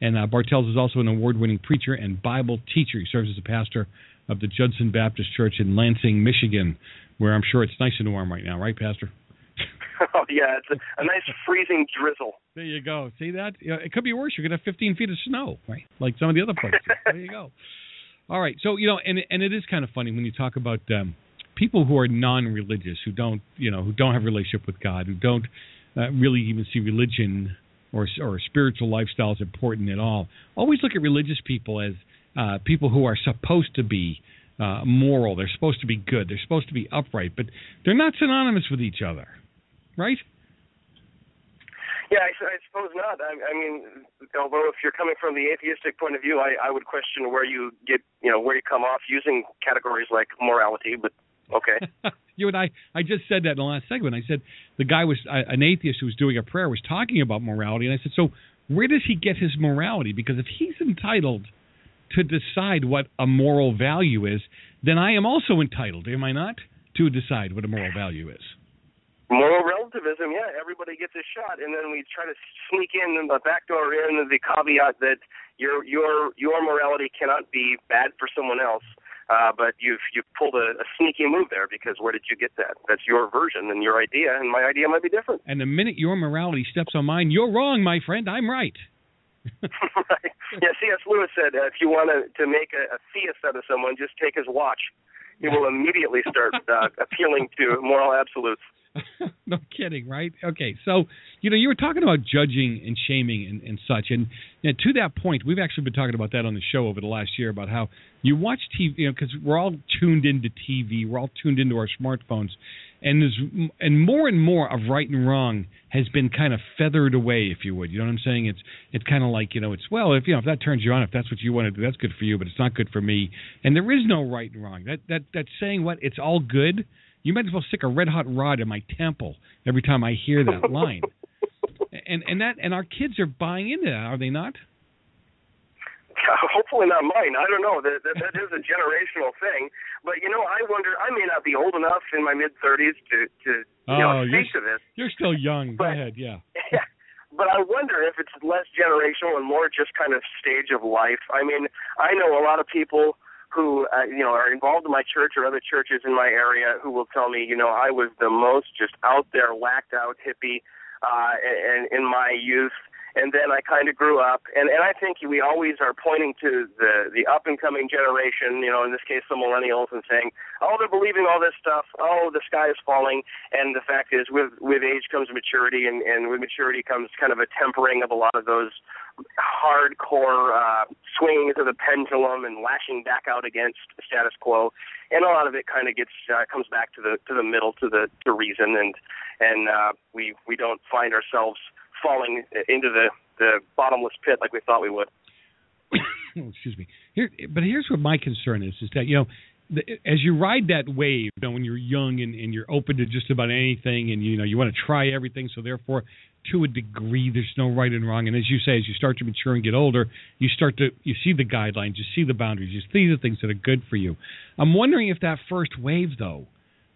And uh, Bartels is also an award winning preacher and Bible teacher. He serves as a pastor of the Judson Baptist Church in Lansing, Michigan, where I'm sure it's nice and warm right now, right, Pastor? oh, yeah, it's a, a nice freezing drizzle. There you go. See that? It could be worse. You could have 15 feet of snow, right? Like some of the other places. there you go. All right. So you know, and and it is kind of funny when you talk about um, people who are non-religious, who don't, you know, who don't have a relationship with God, who don't uh, really even see religion or or spiritual lifestyle as important at all. Always look at religious people as uh, people who are supposed to be uh, moral. They're supposed to be good. They're supposed to be upright, but they're not synonymous with each other, right? Yeah, I, I suppose not. I, I mean, although if you're coming from the atheistic point of view, I, I would question where you get, you know, where you come off using categories like morality. But okay. you and I, I just said that in the last segment. I said the guy was uh, an atheist who was doing a prayer was talking about morality, and I said, so where does he get his morality? Because if he's entitled to decide what a moral value is, then I am also entitled, am I not, to decide what a moral value is. Moral relativism, yeah, everybody gets a shot, and then we try to sneak in the backdoor in the caveat that your your your morality cannot be bad for someone else. Uh, but you've you've pulled a, a sneaky move there because where did you get that? That's your version and your idea, and my idea might be different. And the minute your morality steps on mine, you're wrong, my friend. I'm right. right. Yeah, C.S. Lewis said uh, if you want to to make a, a theist out of someone, just take his watch. He will immediately start uh, appealing to moral absolutes. no kidding, right? Okay, so you know you were talking about judging and shaming and, and such, and know, to that point, we've actually been talking about that on the show over the last year about how you watch TV, you know, because we're all tuned into TV, we're all tuned into our smartphones, and there's and more and more of right and wrong has been kind of feathered away, if you would. You know what I'm saying? It's it's kind of like you know, it's well, if you know if that turns you on, if that's what you want to do, that's good for you, but it's not good for me. And there is no right and wrong. That that that saying what it's all good you might as well stick a red hot rod in my temple every time I hear that line. and and that and our kids are buying into that, are they not? Uh, hopefully not mine. I don't know. That, that that is a generational thing. But you know, I wonder. I may not be old enough in my mid thirties to to you oh, know speak to this. You're still young. But, Go ahead. Yeah. Yeah. But I wonder if it's less generational and more just kind of stage of life. I mean, I know a lot of people who uh, you know are involved in my church or other churches in my area who will tell me, you know, I was the most just out there, whacked out hippie, uh, and in my youth, and then I kind of grew up, and and I think we always are pointing to the the up and coming generation, you know, in this case the millennials, and saying, oh, they're believing all this stuff, oh, the sky is falling, and the fact is, with with age comes maturity, and and with maturity comes kind of a tempering of a lot of those hardcore uh, swinging of the pendulum and lashing back out against the status quo, and a lot of it kind of gets uh, comes back to the to the middle to the to reason, and and uh, we we don't find ourselves falling into the the bottomless pit like we thought we would. Oh, excuse me. Here, but here's what my concern is: is that you know, the, as you ride that wave, you know, when you're young and, and you're open to just about anything, and you know, you want to try everything. So therefore, to a degree, there's no right and wrong. And as you say, as you start to mature and get older, you start to you see the guidelines, you see the boundaries, you see the things that are good for you. I'm wondering if that first wave, though,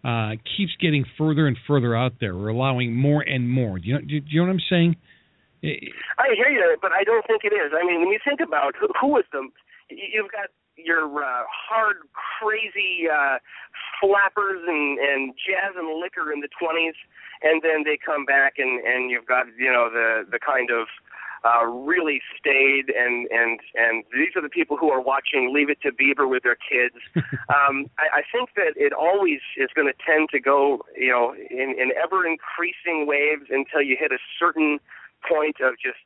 uh, keeps getting further and further out there. We're allowing more and more. Do you know, do you know what I'm saying? I hear you, but I don't think it is. I mean, when you think about who, who is the, you've got your uh, hard, crazy uh, flappers and and jazz and liquor in the 20s, and then they come back and and you've got you know the the kind of uh, really staid, and and and these are the people who are watching Leave It to Beaver with their kids. um, I, I think that it always is going to tend to go, you know, in, in ever increasing waves until you hit a certain point of just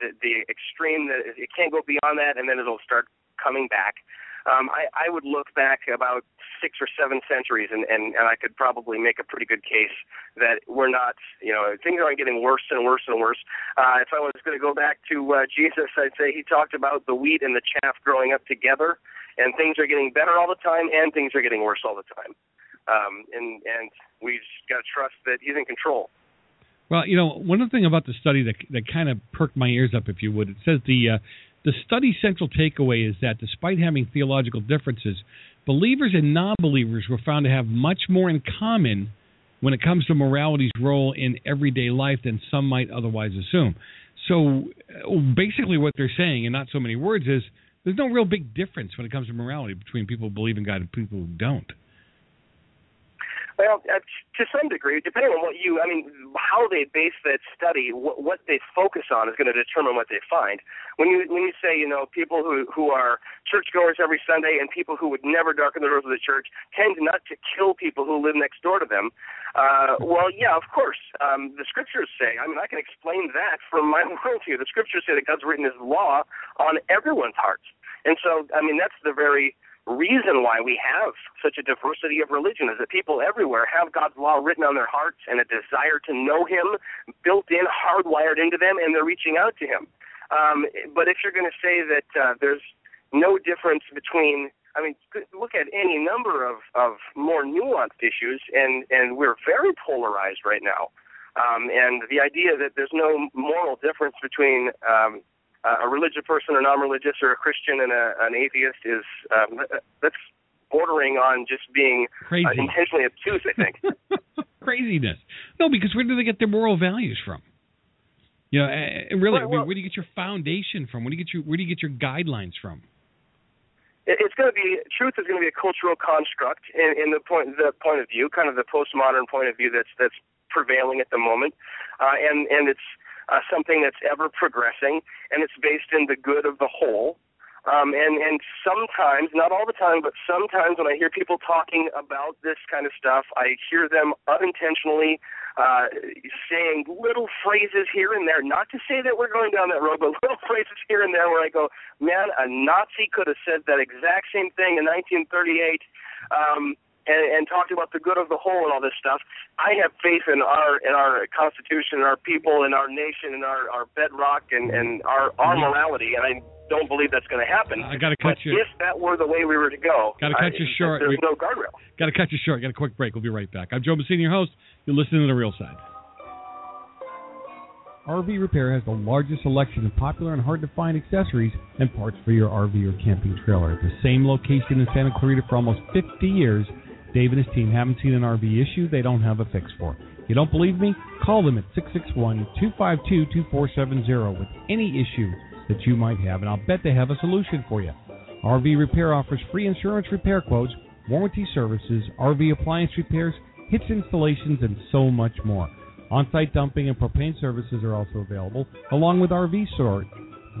the, the extreme that it can't go beyond that, and then it'll start coming back. Um, I, I would look back about six or seven centuries, and, and, and I could probably make a pretty good case that we're not, you know, things aren't getting worse and worse and worse. Uh, if I was going to go back to uh, Jesus, I'd say he talked about the wheat and the chaff growing up together, and things are getting better all the time, and things are getting worse all the time. Um, and and we've got to trust that he's in control. Well, you know, one other thing about the study that that kind of perked my ears up, if you would, it says the uh, the study's central takeaway is that despite having theological differences, believers and non believers were found to have much more in common when it comes to morality's role in everyday life than some might otherwise assume. So basically, what they're saying, in not so many words, is there's no real big difference when it comes to morality between people who believe in God and people who don't. Well, uh, to some degree, depending on what you, I mean, how they base that study, what, what they focus on is going to determine what they find. When you when you say, you know, people who who are churchgoers every Sunday and people who would never darken the doors of the church tend not to kill people who live next door to them. Uh, well, yeah, of course. Um, the scriptures say. I mean, I can explain that from my worldview. The scriptures say that God's written His law on everyone's hearts, and so I mean that's the very reason why we have such a diversity of religion is that people everywhere have God's law written on their hearts and a desire to know Him built in, hardwired into them, and they're reaching out to Him. Um, but if you're going to say that uh, there's no difference between I mean, look at any number of, of more nuanced issues, and, and we're very polarized right now. Um, and the idea that there's no moral difference between um, a religious person, a non-religious, or a Christian and a, an atheist is um, that's bordering on just being uh, intentionally obtuse. I think craziness. No, because where do they get their moral values from? You know, and really, well, well, where do you get your foundation from? Where do you get your where do you get your guidelines from? It's going to be truth is going to be a cultural construct in, in the point the point of view, kind of the postmodern point of view that's that's prevailing at the moment, uh, and and it's uh, something that's ever progressing, and it's based in the good of the whole. Um, and and sometimes, not all the time, but sometimes when I hear people talking about this kind of stuff, I hear them unintentionally uh, saying little phrases here and there. Not to say that we're going down that road, but little phrases here and there where I go, man, a Nazi could have said that exact same thing in 1938. Um, and, and talked about the good of the whole and all this stuff. I have faith in our in our constitution, our people, and our nation, and our our bedrock, and and our our mm-hmm. morality. And I don't believe that's going to happen. I got to cut but you. If that were the way we were to go, got to cut I, you short. There's no guardrail. Got to cut you short. Got a quick break. We'll be right back. I'm Joe Messina, your host. You're listening to the Real Side. RV Repair has the largest selection of popular and hard to find accessories and parts for your RV or camping trailer. At the same location in Santa Clarita for almost 50 years, Dave and his team haven't seen an RV issue they don't have a fix for. You don't believe me? Call them at 661-252-2470 with any issue that you might have, and I'll bet they have a solution for you. RV Repair offers free insurance repair quotes, warranty services, RV appliance repairs, hitch installations, and so much more. On-site dumping and propane services are also available, along with RV storage.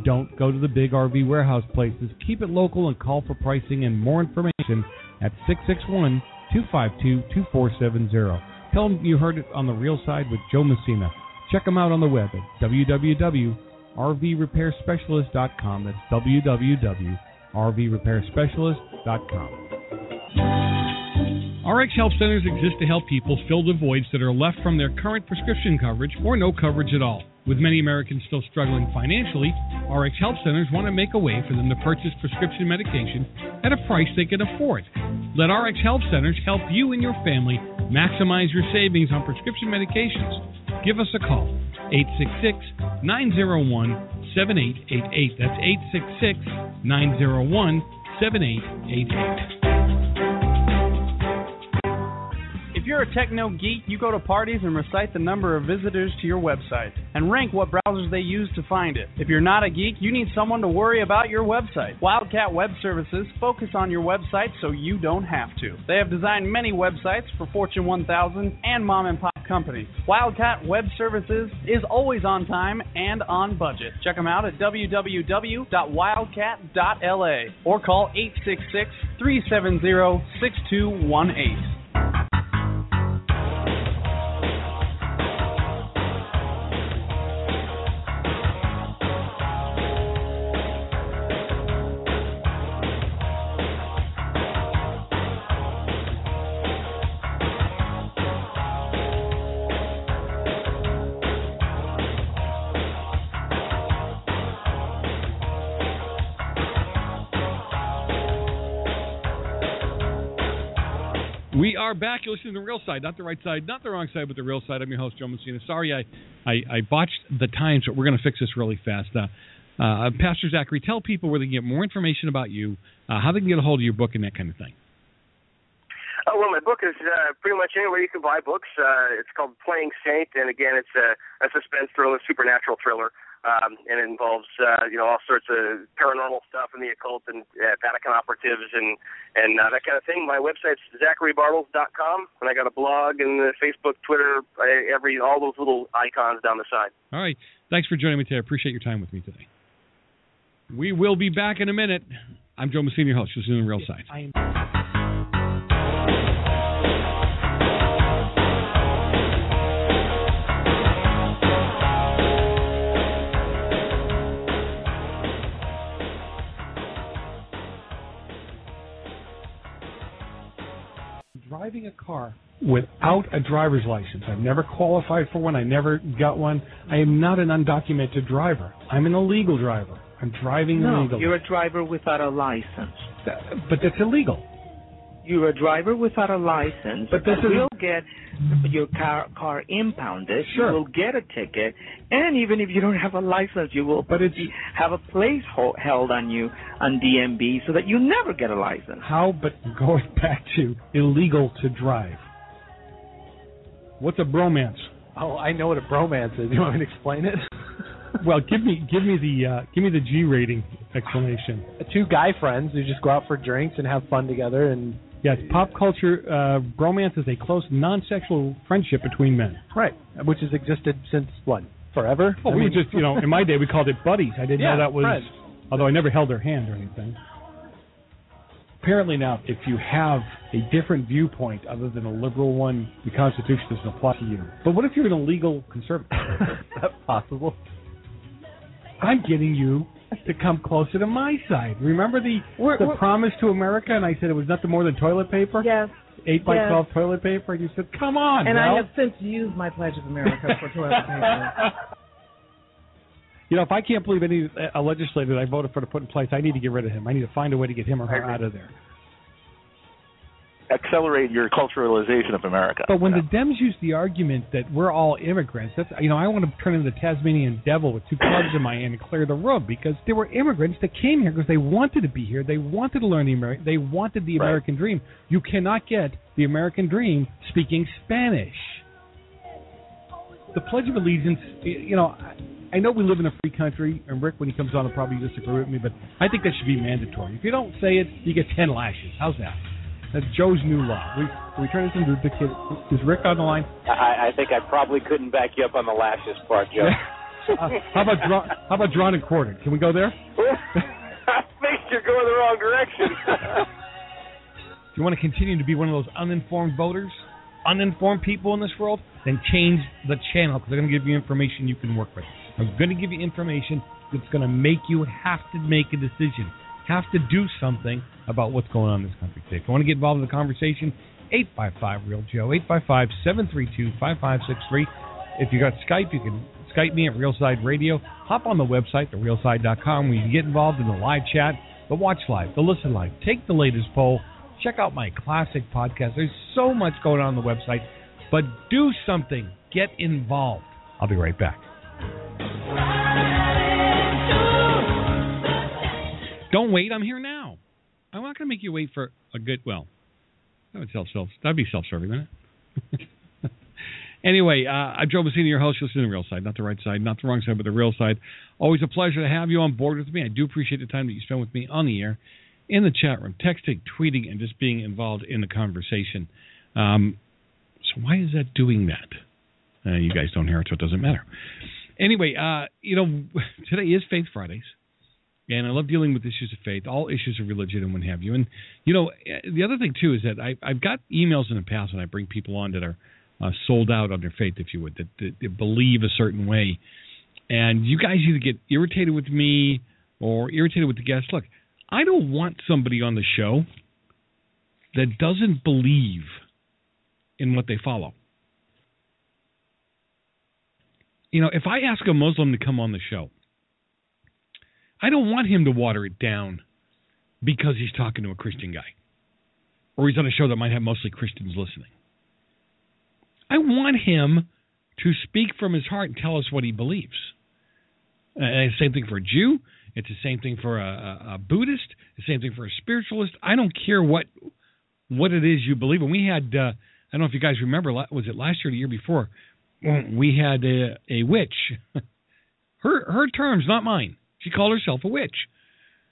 Don't go to the big RV warehouse places. Keep it local and call for pricing and more information at 661 252 2470. Tell them you heard it on the real side with Joe Messina. Check them out on the web at www.rvrepairspecialist.com. That's www.rvrepairspecialist.com. RX Help Centers exist to help people fill the voids that are left from their current prescription coverage or no coverage at all. With many Americans still struggling financially, RX Help Centers want to make a way for them to purchase prescription medication at a price they can afford. Let RX Help Centers help you and your family maximize your savings on prescription medications. Give us a call, 866 901 7888. That's 866 901 7888. If you're a techno geek, you go to parties and recite the number of visitors to your website and rank what browsers they use to find it. If you're not a geek, you need someone to worry about your website. Wildcat Web Services focus on your website so you don't have to. They have designed many websites for Fortune 1000 and mom and pop companies. Wildcat Web Services is always on time and on budget. Check them out at www.wildcat.la or call 866 370 6218. Are back. You're listening to the real side, not the right side, not the wrong side, but the real side. I'm your host, Joe Messina. Sorry, I, I, I botched the times, but we're going to fix this really fast. Uh, uh, Pastor Zachary, tell people where they can get more information about you, uh, how they can get a hold of your book, and that kind of thing. Oh well, my book is uh, pretty much anywhere you can buy books. Uh, it's called Playing Saint, and again, it's a, a suspense thriller, supernatural thriller, um, and it involves uh, you know all sorts of paranormal stuff and the occult and uh, Vatican operatives and and uh, that kind of thing. My website's zacharybartels.com, and I got a blog and the Facebook, Twitter, uh, every all those little icons down the side. All right. Thanks for joining me today. I appreciate your time with me today. We will be back in a minute. I'm Joe Messina, your host. This is the Real Side. Driving a car without a driver's license. I've never qualified for one. I never got one. I am not an undocumented driver. I'm an illegal driver. I'm driving No, illegally. you're a driver without a license. but that's illegal. You're a driver without a license. But this you is- will get your car car impounded. Sure. You will get a ticket, and even if you don't have a license, you will but it's, have a place ho- held on you on DMV so that you never get a license. How? But going back to illegal to drive. What's a bromance? Oh, I know what a bromance is. You want me to explain it? Well, give me give me the uh, give me the G rating explanation. Two guy friends who just go out for drinks and have fun together, and Yes, pop culture uh, bromance is a close non-sexual friendship between men. right, which has existed since what forever. Well, I we mean- just you know in my day we called it buddies. I didn't Yeah, know that was. friends. Although I never held their hand or anything. Apparently now, if you have a different viewpoint other than a liberal one, the Constitution doesn't apply to you. But what if you're an illegal conservative? That's possible. I'm getting you to come closer to my side. Remember the the promise to America, and I said it was nothing more than toilet paper. Yes. Eight by Yes. twelve toilet paper, and you said, "Come on, and Mel." I have since used my Pledge of America for toilet paper. You know, if I can't believe any uh, a legislator that I voted for to put in place, I need to get rid of him. I need to find a way to get him or her out of there. Accelerate your culturalization of America. But when the Dems use the argument that we're all immigrants, that's you know, I want to turn into the Tasmanian devil with two clubs in my hand and clear the room because there were immigrants that came here because they wanted to be here, they wanted to learn the American, they wanted the American dream. You cannot get the American dream speaking Spanish. The Pledge of Allegiance, you know. I- know we live in a free country, and Rick, when he comes on, will probably disagree with me, but I think that should be mandatory. If you don't say it, you get ten lashes. How's that? That's Joe's new law. We can we turn this into the kid. Is Rick on the line? I, I think I probably couldn't back you up on the lashes part, Joe. Uh, how about draw, how about drawn and quartered? Can we go there? I think you're going the wrong direction. Do you want to continue to be one of those uninformed voters, uninformed people in this world? Then change the channel because they're going to give you information you can work with. I'm going to give you information that's going to make you have to make a decision, have to do something about what's going on in this country today. If you want to get involved in the conversation, 855 Real Joe, 855 732 5563. If you got Skype, you can Skype me at Realside Radio. Hop on the website, therealside.com, where you can get involved in the live chat, the watch live, the listen live, take the latest poll, check out my classic podcast. There's so much going on on the website, but do something. Get involved. I'll be right back. Don't wait. I'm here now. I'm not going to make you wait for a good. Well, that would self self. That'd be self-serving, wouldn't it? anyway, uh, I'm Joe Messina, your host. You'll see the real side, not the right side, not the wrong side, but the real side. Always a pleasure to have you on board with me. I do appreciate the time that you spend with me on the air, in the chat room, texting, tweeting, and just being involved in the conversation. Um, so why is that doing that? Uh, you guys don't hear it, so it doesn't matter. Anyway, uh, you know, today is Faith Fridays. And I love dealing with issues of faith, all issues of religion and what have you. And you know, the other thing too is that I, I've got emails in the past when I bring people on that are uh, sold out on their faith, if you would, that, that, that believe a certain way, and you guys either get irritated with me or irritated with the guests. Look, I don't want somebody on the show that doesn't believe in what they follow. You know, if I ask a Muslim to come on the show, I don't want him to water it down because he's talking to a Christian guy or he's on a show that might have mostly Christians listening. I want him to speak from his heart and tell us what he believes. Uh, same thing for a Jew. It's the same thing for a, a, a Buddhist. The same thing for a spiritualist. I don't care what what it is you believe. And we had, uh, I don't know if you guys remember, was it last year or the year before? We had a, a witch. her her terms, not mine. She called herself a witch,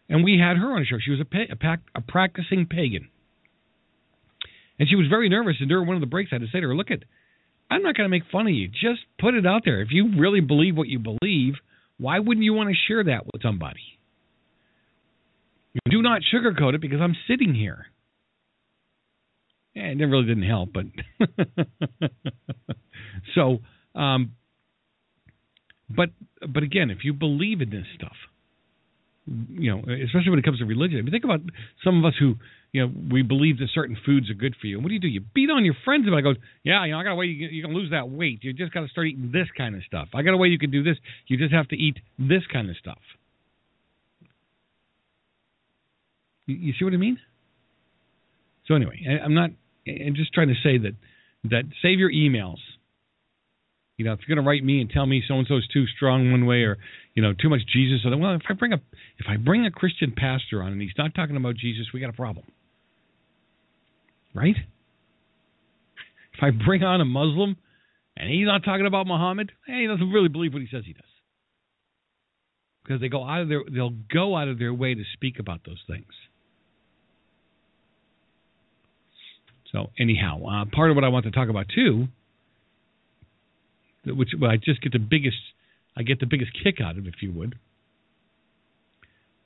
and we had her on the show. She was a, a, a practicing pagan, and she was very nervous. And during one of the breaks, I had to say to her, "Look, at, I'm not going to make fun of you. Just put it out there. If you really believe what you believe, why wouldn't you want to share that with somebody?" Do not sugarcoat it because I'm sitting here. Yeah, it really didn't help, but so um, but but again, if you believe in this stuff, you know, especially when it comes to religion. I mean, think about some of us who, you know, we believe that certain foods are good for you. And what do you do? You beat on your friends about it. Go, yeah, you know, I got a way you can, you can lose that weight. You just got to start eating this kind of stuff. I got a way you can do this. You just have to eat this kind of stuff. You, you see what I mean? So anyway, I, I'm not. I'm just trying to say that that save your emails. You know, if you're going to write me and tell me so and so is too strong one way, or you know, too much Jesus, or well, if I bring a if I bring a Christian pastor on and he's not talking about Jesus, we got a problem, right? If I bring on a Muslim and he's not talking about Muhammad, hey, he doesn't really believe what he says he does, because they go out of their they'll go out of their way to speak about those things. So anyhow, uh, part of what I want to talk about too, which well, I just get the biggest, I get the biggest kick out of, if you would.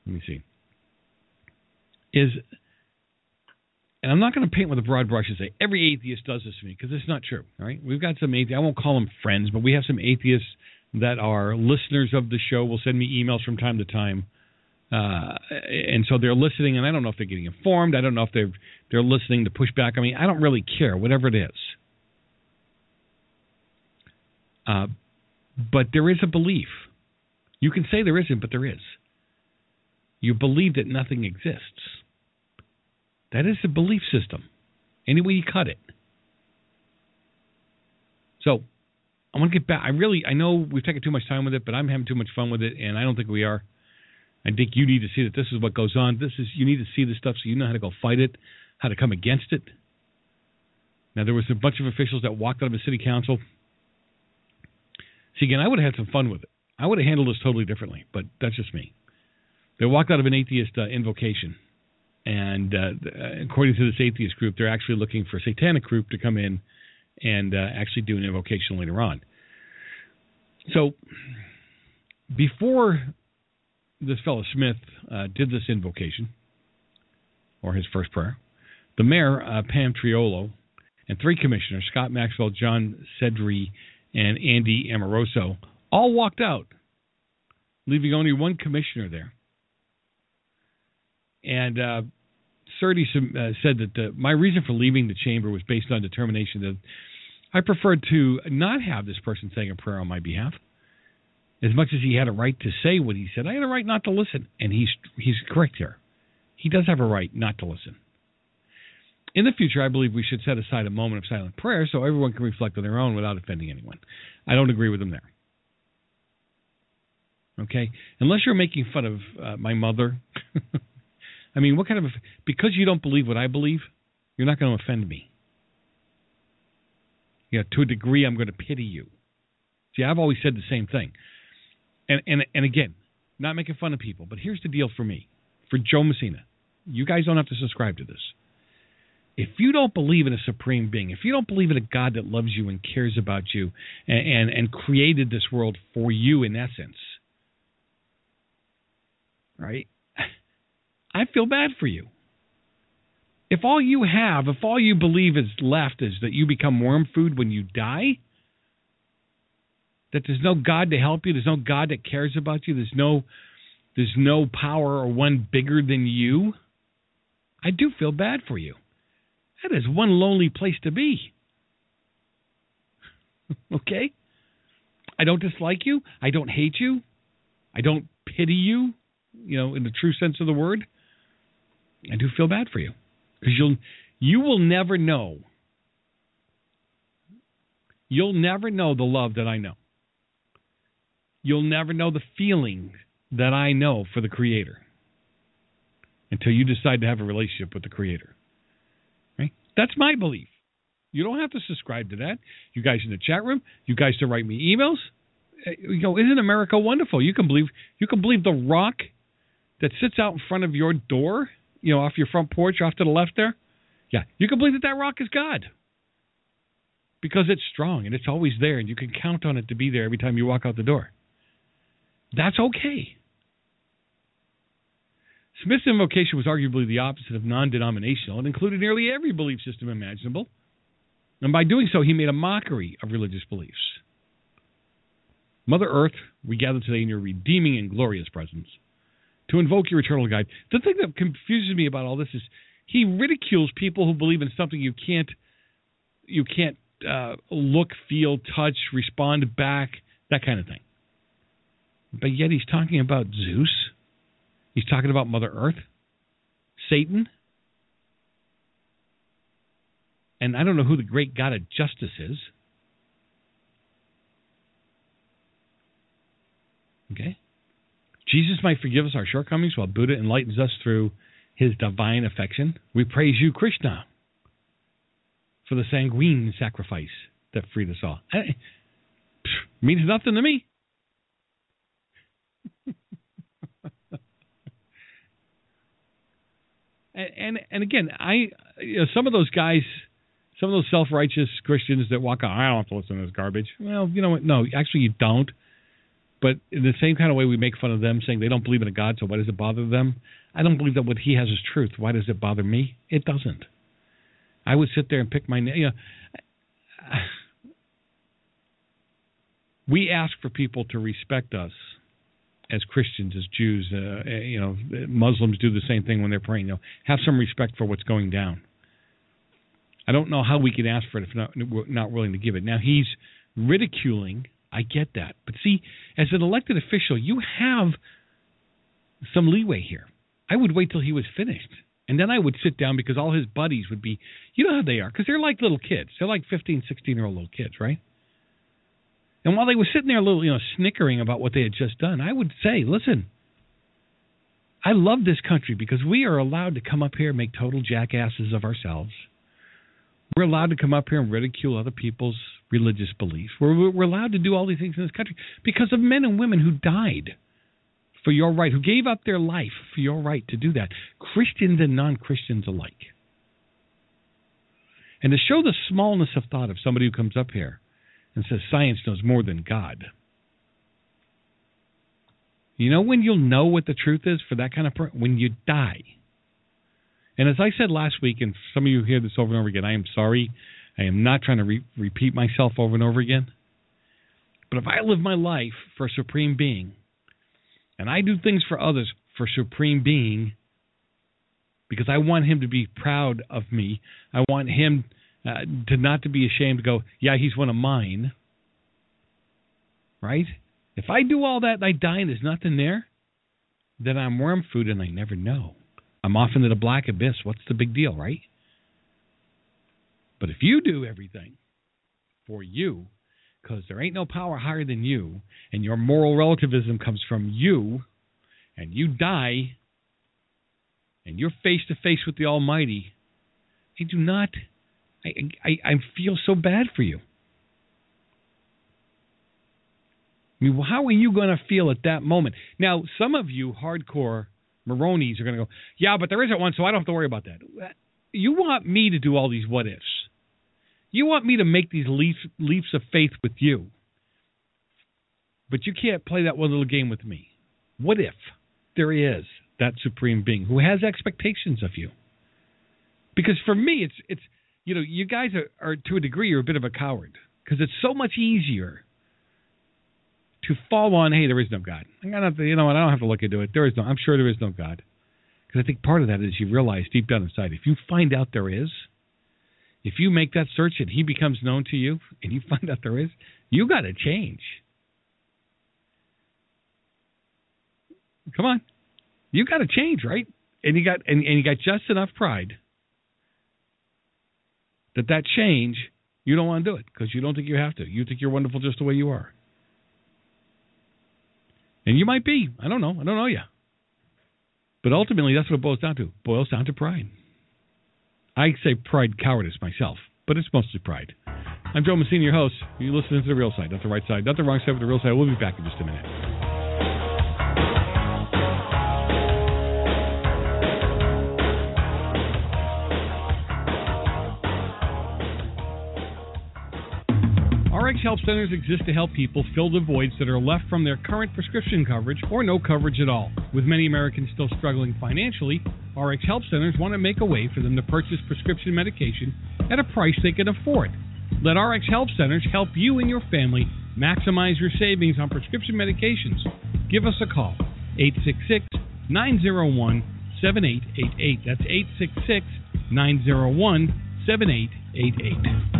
Let me see. Is and I'm not going to paint with a broad brush and say every atheist does this to me because it's not true. All right, we've got some atheists. I won't call them friends, but we have some atheists that are listeners of the show. Will send me emails from time to time uh, and so they're listening, and I don't know if they're getting informed. I don't know if they're they're listening to push back. I mean, I don't really care, whatever it is. Uh, but there is a belief. You can say there isn't, but there is. You believe that nothing exists. That is a belief system. Any way you cut it. So I want to get back. I really, I know we've taken too much time with it, but I'm having too much fun with it, and I don't think we are. I think you need to see that this is what goes on. This is you need to see this stuff so you know how to go fight it, how to come against it. Now there was a bunch of officials that walked out of the city council. See again, I would have had some fun with it. I would have handled this totally differently, but that's just me. They walked out of an atheist uh, invocation, and uh, according to this atheist group, they're actually looking for a satanic group to come in and uh, actually do an invocation later on. So before this fellow Smith uh, did this invocation, or his first prayer, the mayor, uh, Pam Triolo, and three commissioners, Scott Maxwell, John Szerdi, and Andy Amoroso, all walked out, leaving only one commissioner there. And uh, uh, said that the, my reason for leaving the chamber was based on determination that I preferred to not have this person saying a prayer on my behalf as much as he had a right to say what he said, I had a right not to listen, and he's he's correct here. He does have a right not to listen. In the future, I believe we should set aside a moment of silent prayer so everyone can reflect on their own without offending anyone. I don't agree with them there. Okay, unless you're making fun of uh, my mother. I mean, what kind of because you don't believe what I believe, you're not going to offend me. Yeah, to a degree, I'm going to pity you. See, I've always said the same thing and and and again, not making fun of people, but here's the deal for me, for Joe Messina. You guys don't have to subscribe to this. If you don't believe in a supreme being, if you don't believe in a God that loves you and cares about you and, and, and created this world for you in essence, right? I feel bad for you. If all you have, if all you believe is left is that you become worm food when you die, that there's no God to help you, there's no God that cares about you, there's no there's no power or one bigger than you, I do feel bad for you. That is one lonely place to be. okay? I don't dislike you. I don't hate you. I don't pity you, you know, in the true sense of the word. I do feel bad for you because you'll you will never know. You'll never know the love that I know you'll never know the feeling that I know for the Creator until you decide to have a relationship with the Creator. That's my belief. You don't have to subscribe to that. You guys in the chat room, you guys to write me emails. Uh, You know, isn't America wonderful? You can believe you can believe the rock that sits out in front of your door, you know, off your front porch, off to the left there. Yeah, you can believe that that rock is God because it's strong and it's always there, and you can count on it to be there every time you walk out the door. That's okay. Smith's invocation was arguably the opposite of non denominational. It included nearly every belief system imaginable. And by doing so, he made a mockery of religious beliefs. Mother Earth, we gather today in your redeeming and glorious presence to invoke your eternal guide. The thing that confuses me about all this is he ridicules people who believe in something you can't you can't uh, look, feel, touch, respond back, that kind of thing. But yet he's talking about Zeus. He's talking about Mother Earth, Satan, and I don't know who the great God of justice is. Okay? Jesus might forgive us our shortcomings while Buddha enlightens us through his divine affection. We praise you, Krishna, for the sanguine sacrifice that freed us all. Pff, means nothing to me. and, and and again, I you know, some of those guys, some of those self-righteous Christians that walk out, I don't have to listen to this garbage. Well, you know what? No, actually, you don't. But in the same kind of way we make fun of them, saying they don't believe in a God, so why does it bother them? I don't believe that what He has is truth. Why does it bother me? It doesn't. I would sit there and pick my. You know, we ask for people to respect us as Christians, as Jews. Uh, you know, Muslims do the same thing when they're praying. You know, have some respect for what's going down. I don't know how we can ask for it if not, we're not willing to give it. Now he's ridiculing. I get that, but see, as an elected official, you have some leeway here. I would wait till he was finished. And then I would sit down because all his buddies would be, you know how they are, because they're like little kids. They're like 15, 16 year old little kids, right? And while they were sitting there, a little, you know, snickering about what they had just done, I would say, listen, I love this country because we are allowed to come up here and make total jackasses of ourselves. We're allowed to come up here and ridicule other people's religious beliefs. We're, we're allowed to do all these things in this country because of men and women who died for your right, who gave up their life for your right to do that, Christians and non Christians alike. And to show the smallness of thought of somebody who comes up here and says science knows more than God. You know when you'll know what the truth is for that kind of person? When you die. And as I said last week, and some of you hear this over and over again, I am sorry. I am not trying to re- repeat myself over and over again. But if I live my life for a supreme being, and I do things for others for supreme being, because I want him to be proud of me, I want him uh, to not to be ashamed to go, yeah, he's one of mine. Right? If I do all that and I die and there's nothing there, then I'm worm food and I never know. I'm off into the black abyss. What's the big deal, right? But if you do everything for you, because there ain't no power higher than you, and your moral relativism comes from you, and you die, and you're face to face with the Almighty, I do not, I, I, I feel so bad for you. I mean, how are you going to feel at that moment? Now, some of you hardcore Maronis are going to go, yeah, but there isn't one, so I don't have to worry about that. You want me to do all these what ifs. You want me to make these leaps, leaps of faith with you. But you can't play that one little game with me. What if there is that supreme being who has expectations of you? Because for me, it's it's you know you guys are, are to a degree you're a bit of a coward because it's so much easier to fall on hey there is no God. I got to, you know what I don't have to look into it. There is no. I'm sure there is no God. Because I think part of that is you realize deep down inside if you find out there is, if you make that search and he becomes known to you and you find out there is, you got to change. Come on. You got to change, right? And you got and, and you got just enough pride that that change you don't want to do it because you don't think you have to. You think you're wonderful just the way you are. And you might be. I don't know. I don't know you. But ultimately, that's what it boils down to. Boils down to pride. I say pride cowardice myself, but it's mostly pride. I'm Joe Messina, your host. You're listening to the real side, not the right side, not the wrong side, but the real side. We'll be back in just a minute. RX Help Centers exist to help people fill the voids that are left from their current prescription coverage or no coverage at all. With many Americans still struggling financially, RX Help Centers want to make a way for them to purchase prescription medication at a price they can afford. Let RX Help Centers help you and your family maximize your savings on prescription medications. Give us a call 866 901 7888. That's 866 901 7888.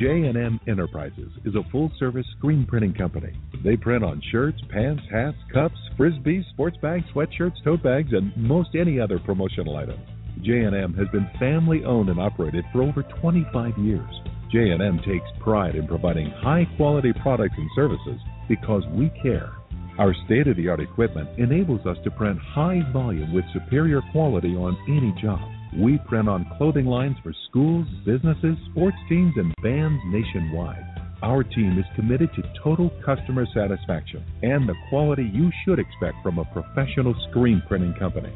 J&M Enterprises is a full-service screen printing company. They print on shirts, pants, hats, cups, frisbees, sports bags, sweatshirts, tote bags, and most any other promotional item. J&M has been family-owned and operated for over 25 years. J&M takes pride in providing high-quality products and services because we care. Our state-of-the-art equipment enables us to print high volume with superior quality on any job. We print on clothing lines for schools, businesses, sports teams, and bands nationwide. Our team is committed to total customer satisfaction and the quality you should expect from a professional screen printing company.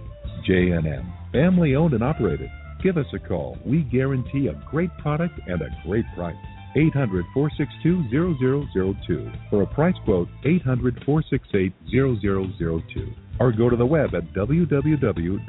J&M, family owned and operated. Give us a call. We guarantee a great product and a great price. 800 462 0002 for a price quote 800 468 0002 or go to the web at www.jnm.cc.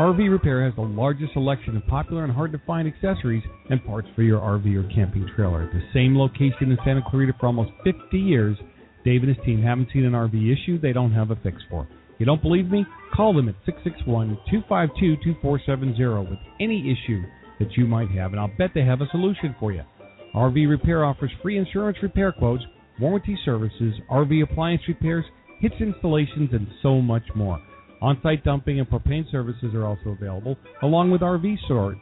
RV Repair has the largest selection of popular and hard to find accessories and parts for your RV or camping trailer. At the same location in Santa Clarita for almost 50 years, Dave and his team haven't seen an RV issue they don't have a fix for. If you don't believe me? Call them at 661 252 2470 with any issue that you might have, and I'll bet they have a solution for you. RV Repair offers free insurance repair quotes, warranty services, RV appliance repairs, hitch installations, and so much more. On site dumping and propane services are also available, along with RV storage.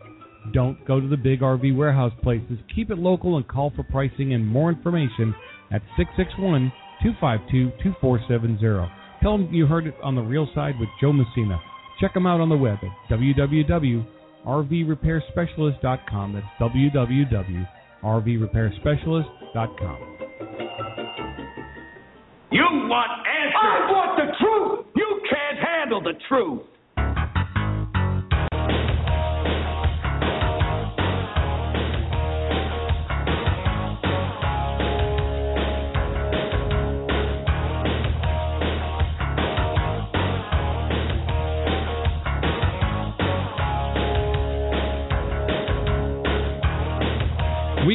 Don't go to the big RV warehouse places. Keep it local and call for pricing and more information at 661 252 2470. Tell them you heard it on the real side with Joe Messina. Check them out on the web at www.rvrepairspecialist.com. That's www.rvrepairspecialist.com. You want answers? I want the truth. You can't handle the truth.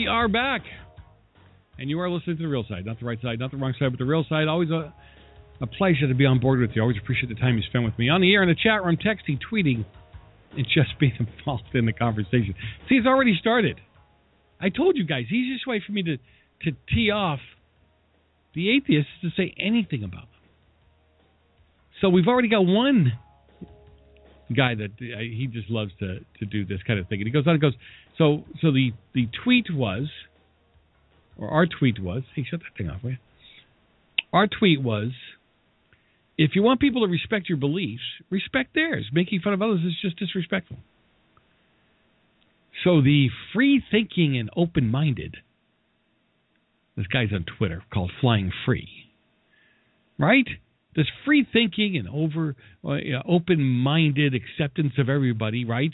We are back. And you are listening to the real side, not the right side, not the wrong side, but the real side. Always a, a pleasure to be on board with you. Always appreciate the time you spend with me on the air, in the chat room, texting, tweeting, and just being involved in the conversation. See, it's already started. I told you guys, the easiest way for me to, to tee off the atheists is to say anything about them. So we've already got one guy that uh, he just loves to, to do this kind of thing. And he goes on and goes, so so the, the tweet was, or our tweet was, hey, shut that thing off, will you? Our tweet was, if you want people to respect your beliefs, respect theirs. Making fun of others is just disrespectful. So the free thinking and open minded, this guy's on Twitter called Flying Free, right? This free thinking and over uh, open minded acceptance of everybody, right?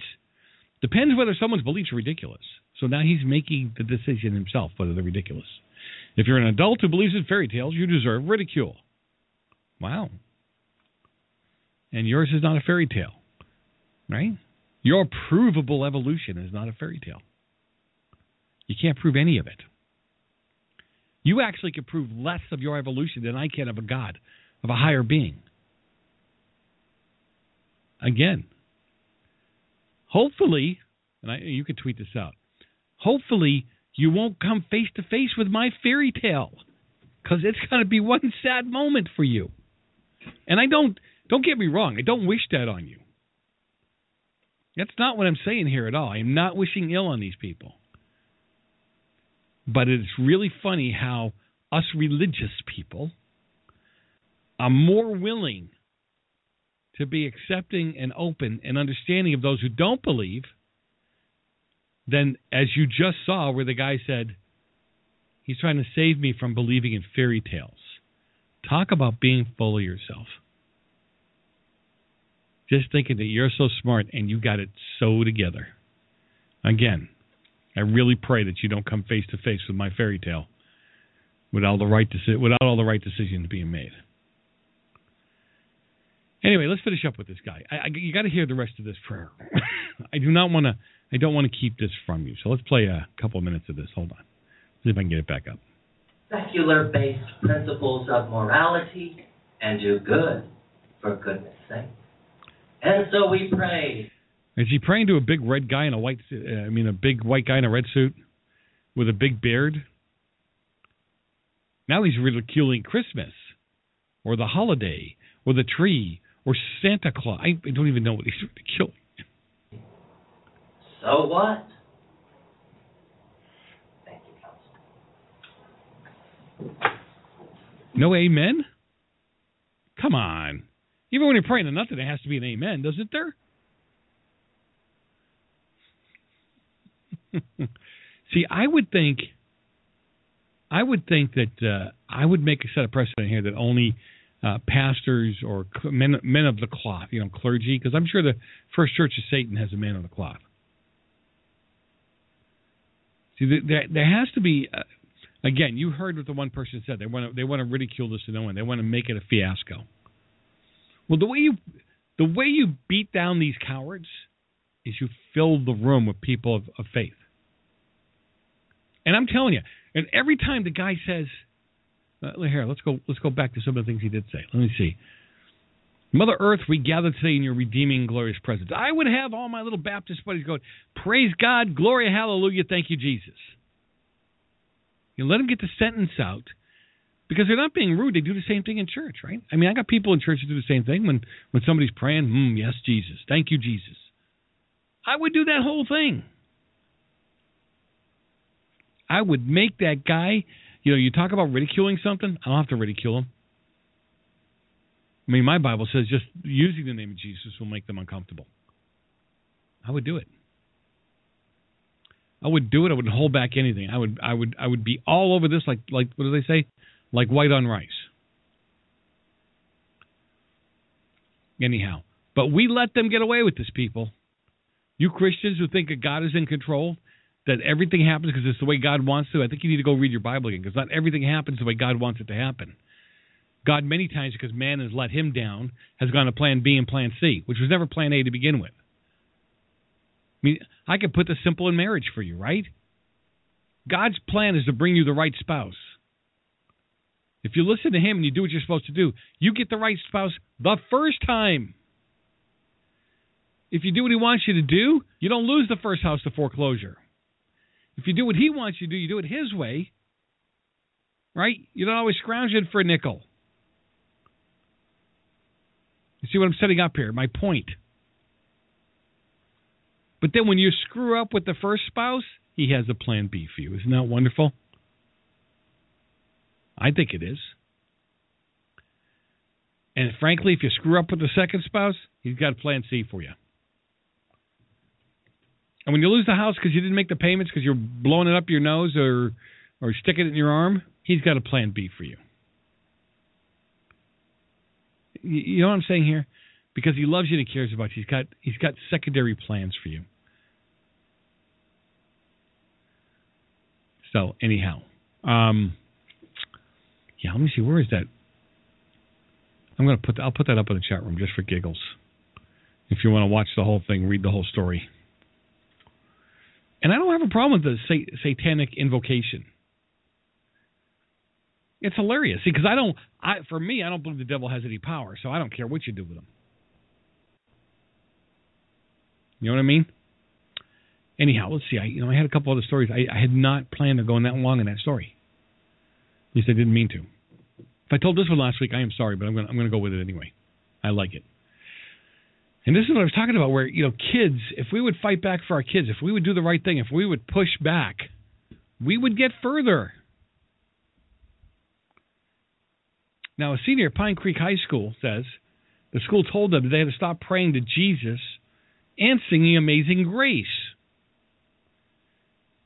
Depends whether someone's beliefs are ridiculous. So now he's making the decision himself whether they're ridiculous. If you're an adult who believes in fairy tales, you deserve ridicule. Wow. And yours is not a fairy tale, right? Your provable evolution is not a fairy tale. You can't prove any of it. You actually can prove less of your evolution than I can of a God, of a higher being. Again, hopefully, and I, you can tweet this out. Hopefully, you won't come face to face with my fairy tale, because it's going to be one sad moment for you. And I don't don't get me wrong. I don't wish that on you. That's not what I'm saying here at all. I am not wishing ill on these people. But it's really funny how us religious people are more willing to be accepting and open and understanding of those who don't believe than as you just saw where the guy said he's trying to save me from believing in fairy tales. Talk about being full of yourself. Just thinking that you're so smart and you got it so together. Again, I really pray that you don't come face to face with my fairy tale without the right deci- without all the right decisions being made. Anyway, let's finish up with this guy. I, I, you got to hear the rest of this prayer. I do not want to. I don't want to keep this from you. So let's play a couple of minutes of this. Hold on. See if I can get it back up. Secular based principles of morality and do good for goodness sake. And so we pray. Is he praying to a big red guy in a white? Uh, I mean, a big white guy in a red suit with a big beard. Now he's ridiculing Christmas, or the holiday, or the tree, or Santa Claus. I don't even know what he's ridiculing. So what? No amen? Come on. Even when you're praying to nothing, it has to be an amen, doesn't there? See, I would think, I would think that uh, I would make a set of precedent here that only uh, pastors or men, men of the cloth, you know, clergy, because I'm sure the First Church of Satan has a man of the cloth. See, there, there has to be. Uh, again, you heard what the one person said. They want to they want to ridicule this to no one. They want to make it a fiasco. Well, the way you the way you beat down these cowards is you fill the room with people of, of faith. And I'm telling you, and every time the guy says, uh, "Here, let's go, let's go back to some of the things he did say." Let me see. Mother Earth, we gather today in your redeeming, glorious presence. I would have all my little Baptist buddies going, Praise God, glory, hallelujah, thank you, Jesus. You let them get the sentence out because they're not being rude. They do the same thing in church, right? I mean, I got people in church that do the same thing when, when somebody's praying, mm, yes, Jesus, thank you, Jesus. I would do that whole thing. I would make that guy, you know, you talk about ridiculing something, I don't have to ridicule them. I mean, my Bible says just using the name of Jesus will make them uncomfortable. I would do it. I would do it. I wouldn't hold back anything. I would. I would. I would be all over this, like like what do they say, like white on rice. Anyhow, but we let them get away with this, people. You Christians who think that God is in control, that everything happens because it's the way God wants to. I think you need to go read your Bible again because not everything happens the way God wants it to happen. God, many times, because man has let him down, has gone to plan B and plan C, which was never plan A to begin with. I mean, I could put this simple in marriage for you, right? God's plan is to bring you the right spouse. If you listen to him and you do what you're supposed to do, you get the right spouse the first time. If you do what he wants you to do, you don't lose the first house to foreclosure. If you do what he wants you to do, you do it his way, right? You don't always scrounge it for a nickel. You see what I'm setting up here? My point. But then when you screw up with the first spouse, he has a plan B for you. Isn't that wonderful? I think it is. And frankly, if you screw up with the second spouse, he's got a plan C for you. And when you lose the house because you didn't make the payments because you're blowing it up your nose or or sticking it in your arm, he's got a plan B for you. You know what I'm saying here? Because he loves you and he cares about you. He's got he's got secondary plans for you. So anyhow, um, yeah. Let me see. Where is that? I'm gonna put. I'll put that up in the chat room just for giggles. If you want to watch the whole thing, read the whole story. And I don't have a problem with the sa- satanic invocation. It's hilarious. Because I don't. I for me, I don't believe the devil has any power, so I don't care what you do with him. You know what I mean? Anyhow, let's see. I you know I had a couple other stories. I, I had not planned on going that long in that story. At least I didn't mean to. If I told this one last week, I am sorry, but I'm gonna I'm going to go with it anyway. I like it. And this is what I was talking about, where you know, kids, if we would fight back for our kids, if we would do the right thing, if we would push back we would get further. Now, a senior at Pine Creek High School says the school told them they had to stop praying to Jesus and singing Amazing Grace.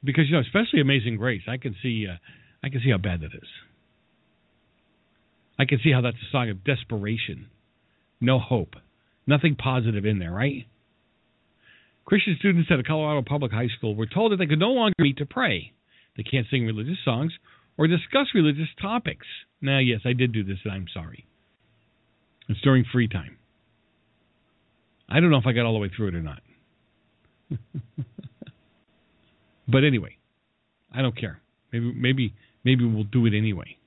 Because you know, especially Amazing Grace, I can see, uh, I can see how bad that is. I can see how that's a song of desperation, no hope, nothing positive in there, right? Christian students at a Colorado public high school were told that they could no longer meet to pray. They can't sing religious songs or discuss religious topics. Now, yes, I did do this, and I'm sorry. It's during free time. I don't know if I got all the way through it or not. but anyway, I don't care. Maybe, maybe, maybe we'll do it anyway.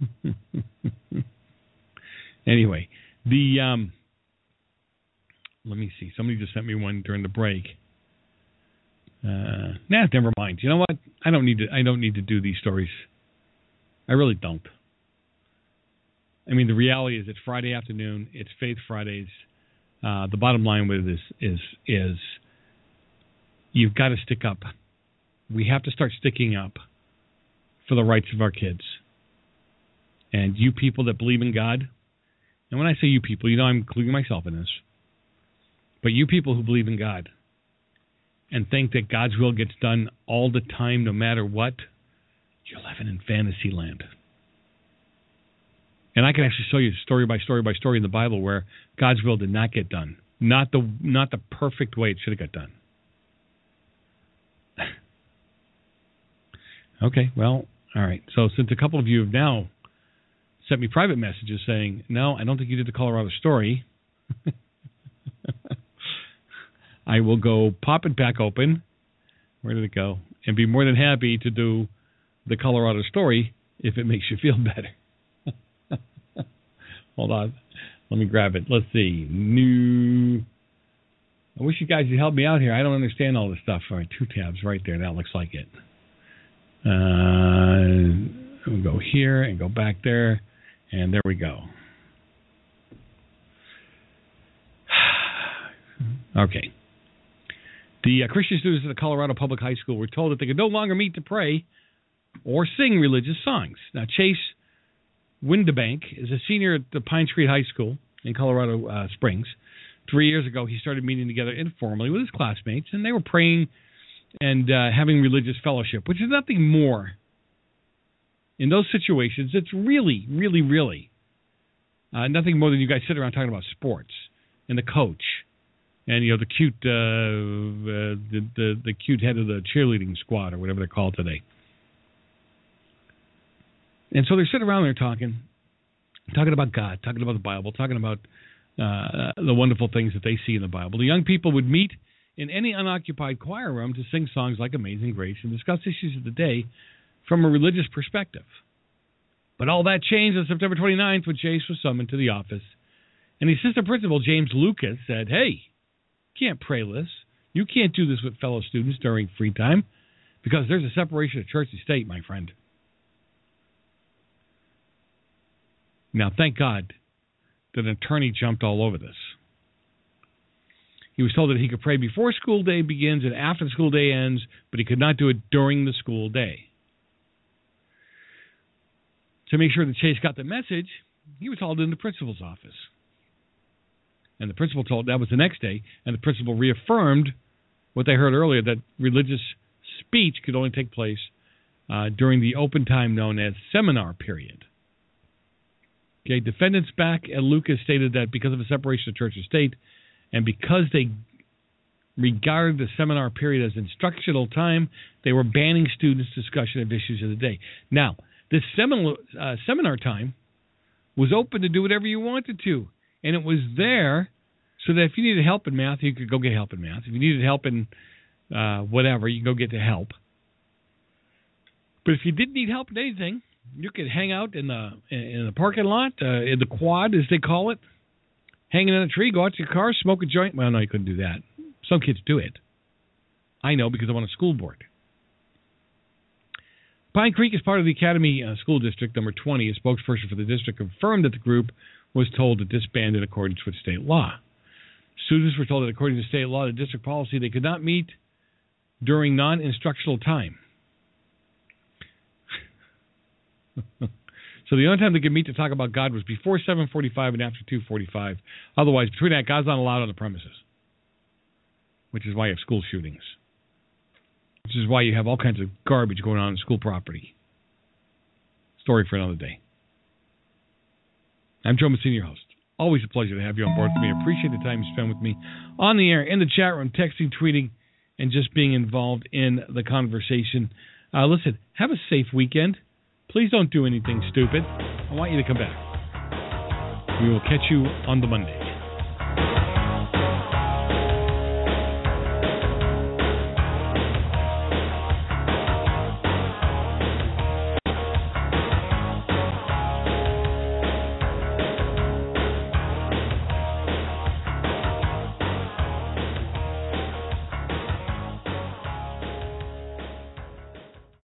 anyway, the um, let me see. Somebody just sent me one during the break. Uh, nah, never mind. You know what? I don't need to. I don't need to do these stories. I really don't. I mean, the reality is it's Friday afternoon. It's Faith Fridays. Uh, the bottom line with this is is you've got to stick up. We have to start sticking up for the rights of our kids. And you people that believe in God, and when I say you people, you know I'm including myself in this. But you people who believe in God and think that God's will gets done all the time, no matter what, you're living in fantasy land. And I can actually show you story by story by story in the Bible where God's will did not get done, not the not the perfect way it should have got done. okay, well, all right. So since a couple of you have now sent me private messages saying, "No, I don't think you did the Colorado story," I will go pop it back open. Where did it go? And be more than happy to do the Colorado story if it makes you feel better. Hold on. Let me grab it. Let's see. New. I wish you guys would help me out here. I don't understand all this stuff. All right, two tabs right there. That looks like it. Uh, we'll go here and go back there, and there we go. okay. The uh, Christian students at the Colorado Public High School were told that they could no longer meet to pray or sing religious songs. Now, Chase Windebank is a senior at the Pine Street High School in Colorado uh, Springs. Three years ago, he started meeting together informally with his classmates, and they were praying and uh, having religious fellowship, which is nothing more. In those situations, it's really, really, really uh, nothing more than you guys sit around talking about sports and the coach and you know the cute uh, uh, the, the the cute head of the cheerleading squad or whatever they're called today. And so they're sitting around there talking, talking about God, talking about the Bible, talking about uh, the wonderful things that they see in the Bible. The young people would meet in any unoccupied choir room to sing songs like Amazing Grace and discuss issues of the day from a religious perspective. But all that changed on September 29th when Chase was summoned to the office. And the assistant principal, James Lucas, said, Hey, can't pray this. You can't do this with fellow students during free time because there's a separation of church and state, my friend. Now, thank God that an attorney jumped all over this. He was told that he could pray before school day begins and after the school day ends, but he could not do it during the school day. To make sure that Chase got the message, he was hauled into the principal's office. And the principal told that was the next day, and the principal reaffirmed what they heard earlier that religious speech could only take place uh, during the open time known as seminar period. Okay, defendants back at Lucas stated that because of the separation of church and state, and because they regarded the seminar period as instructional time, they were banning students' discussion of issues of the day. Now, this seminar, uh, seminar time was open to do whatever you wanted to, and it was there so that if you needed help in math, you could go get help in math. If you needed help in uh, whatever, you could go get the help. But if you didn't need help in anything, you could hang out in the in the parking lot, uh, in the quad as they call it, hanging in a tree, go out to your car, smoke a joint. Well, no, you couldn't do that. Some kids do it. I know because I'm on a school board. Pine Creek is part of the Academy uh, School District number 20. A spokesperson for the district confirmed that the group was told to disband in accordance with state law. Students were told that according to state law, the district policy, they could not meet during non instructional time. so the only time they could meet to talk about God was before 7:45 and after 2:45. Otherwise, between that, God's not allowed on the premises, which is why you have school shootings. Which is why you have all kinds of garbage going on in school property. Story for another day. I'm Joe Messina, your host. Always a pleasure to have you on board with me. I appreciate the time you spend with me on the air, in the chat room, texting, tweeting, and just being involved in the conversation. Uh, listen, have a safe weekend. Please don't do anything stupid. I want you to come back. We will catch you on the Monday.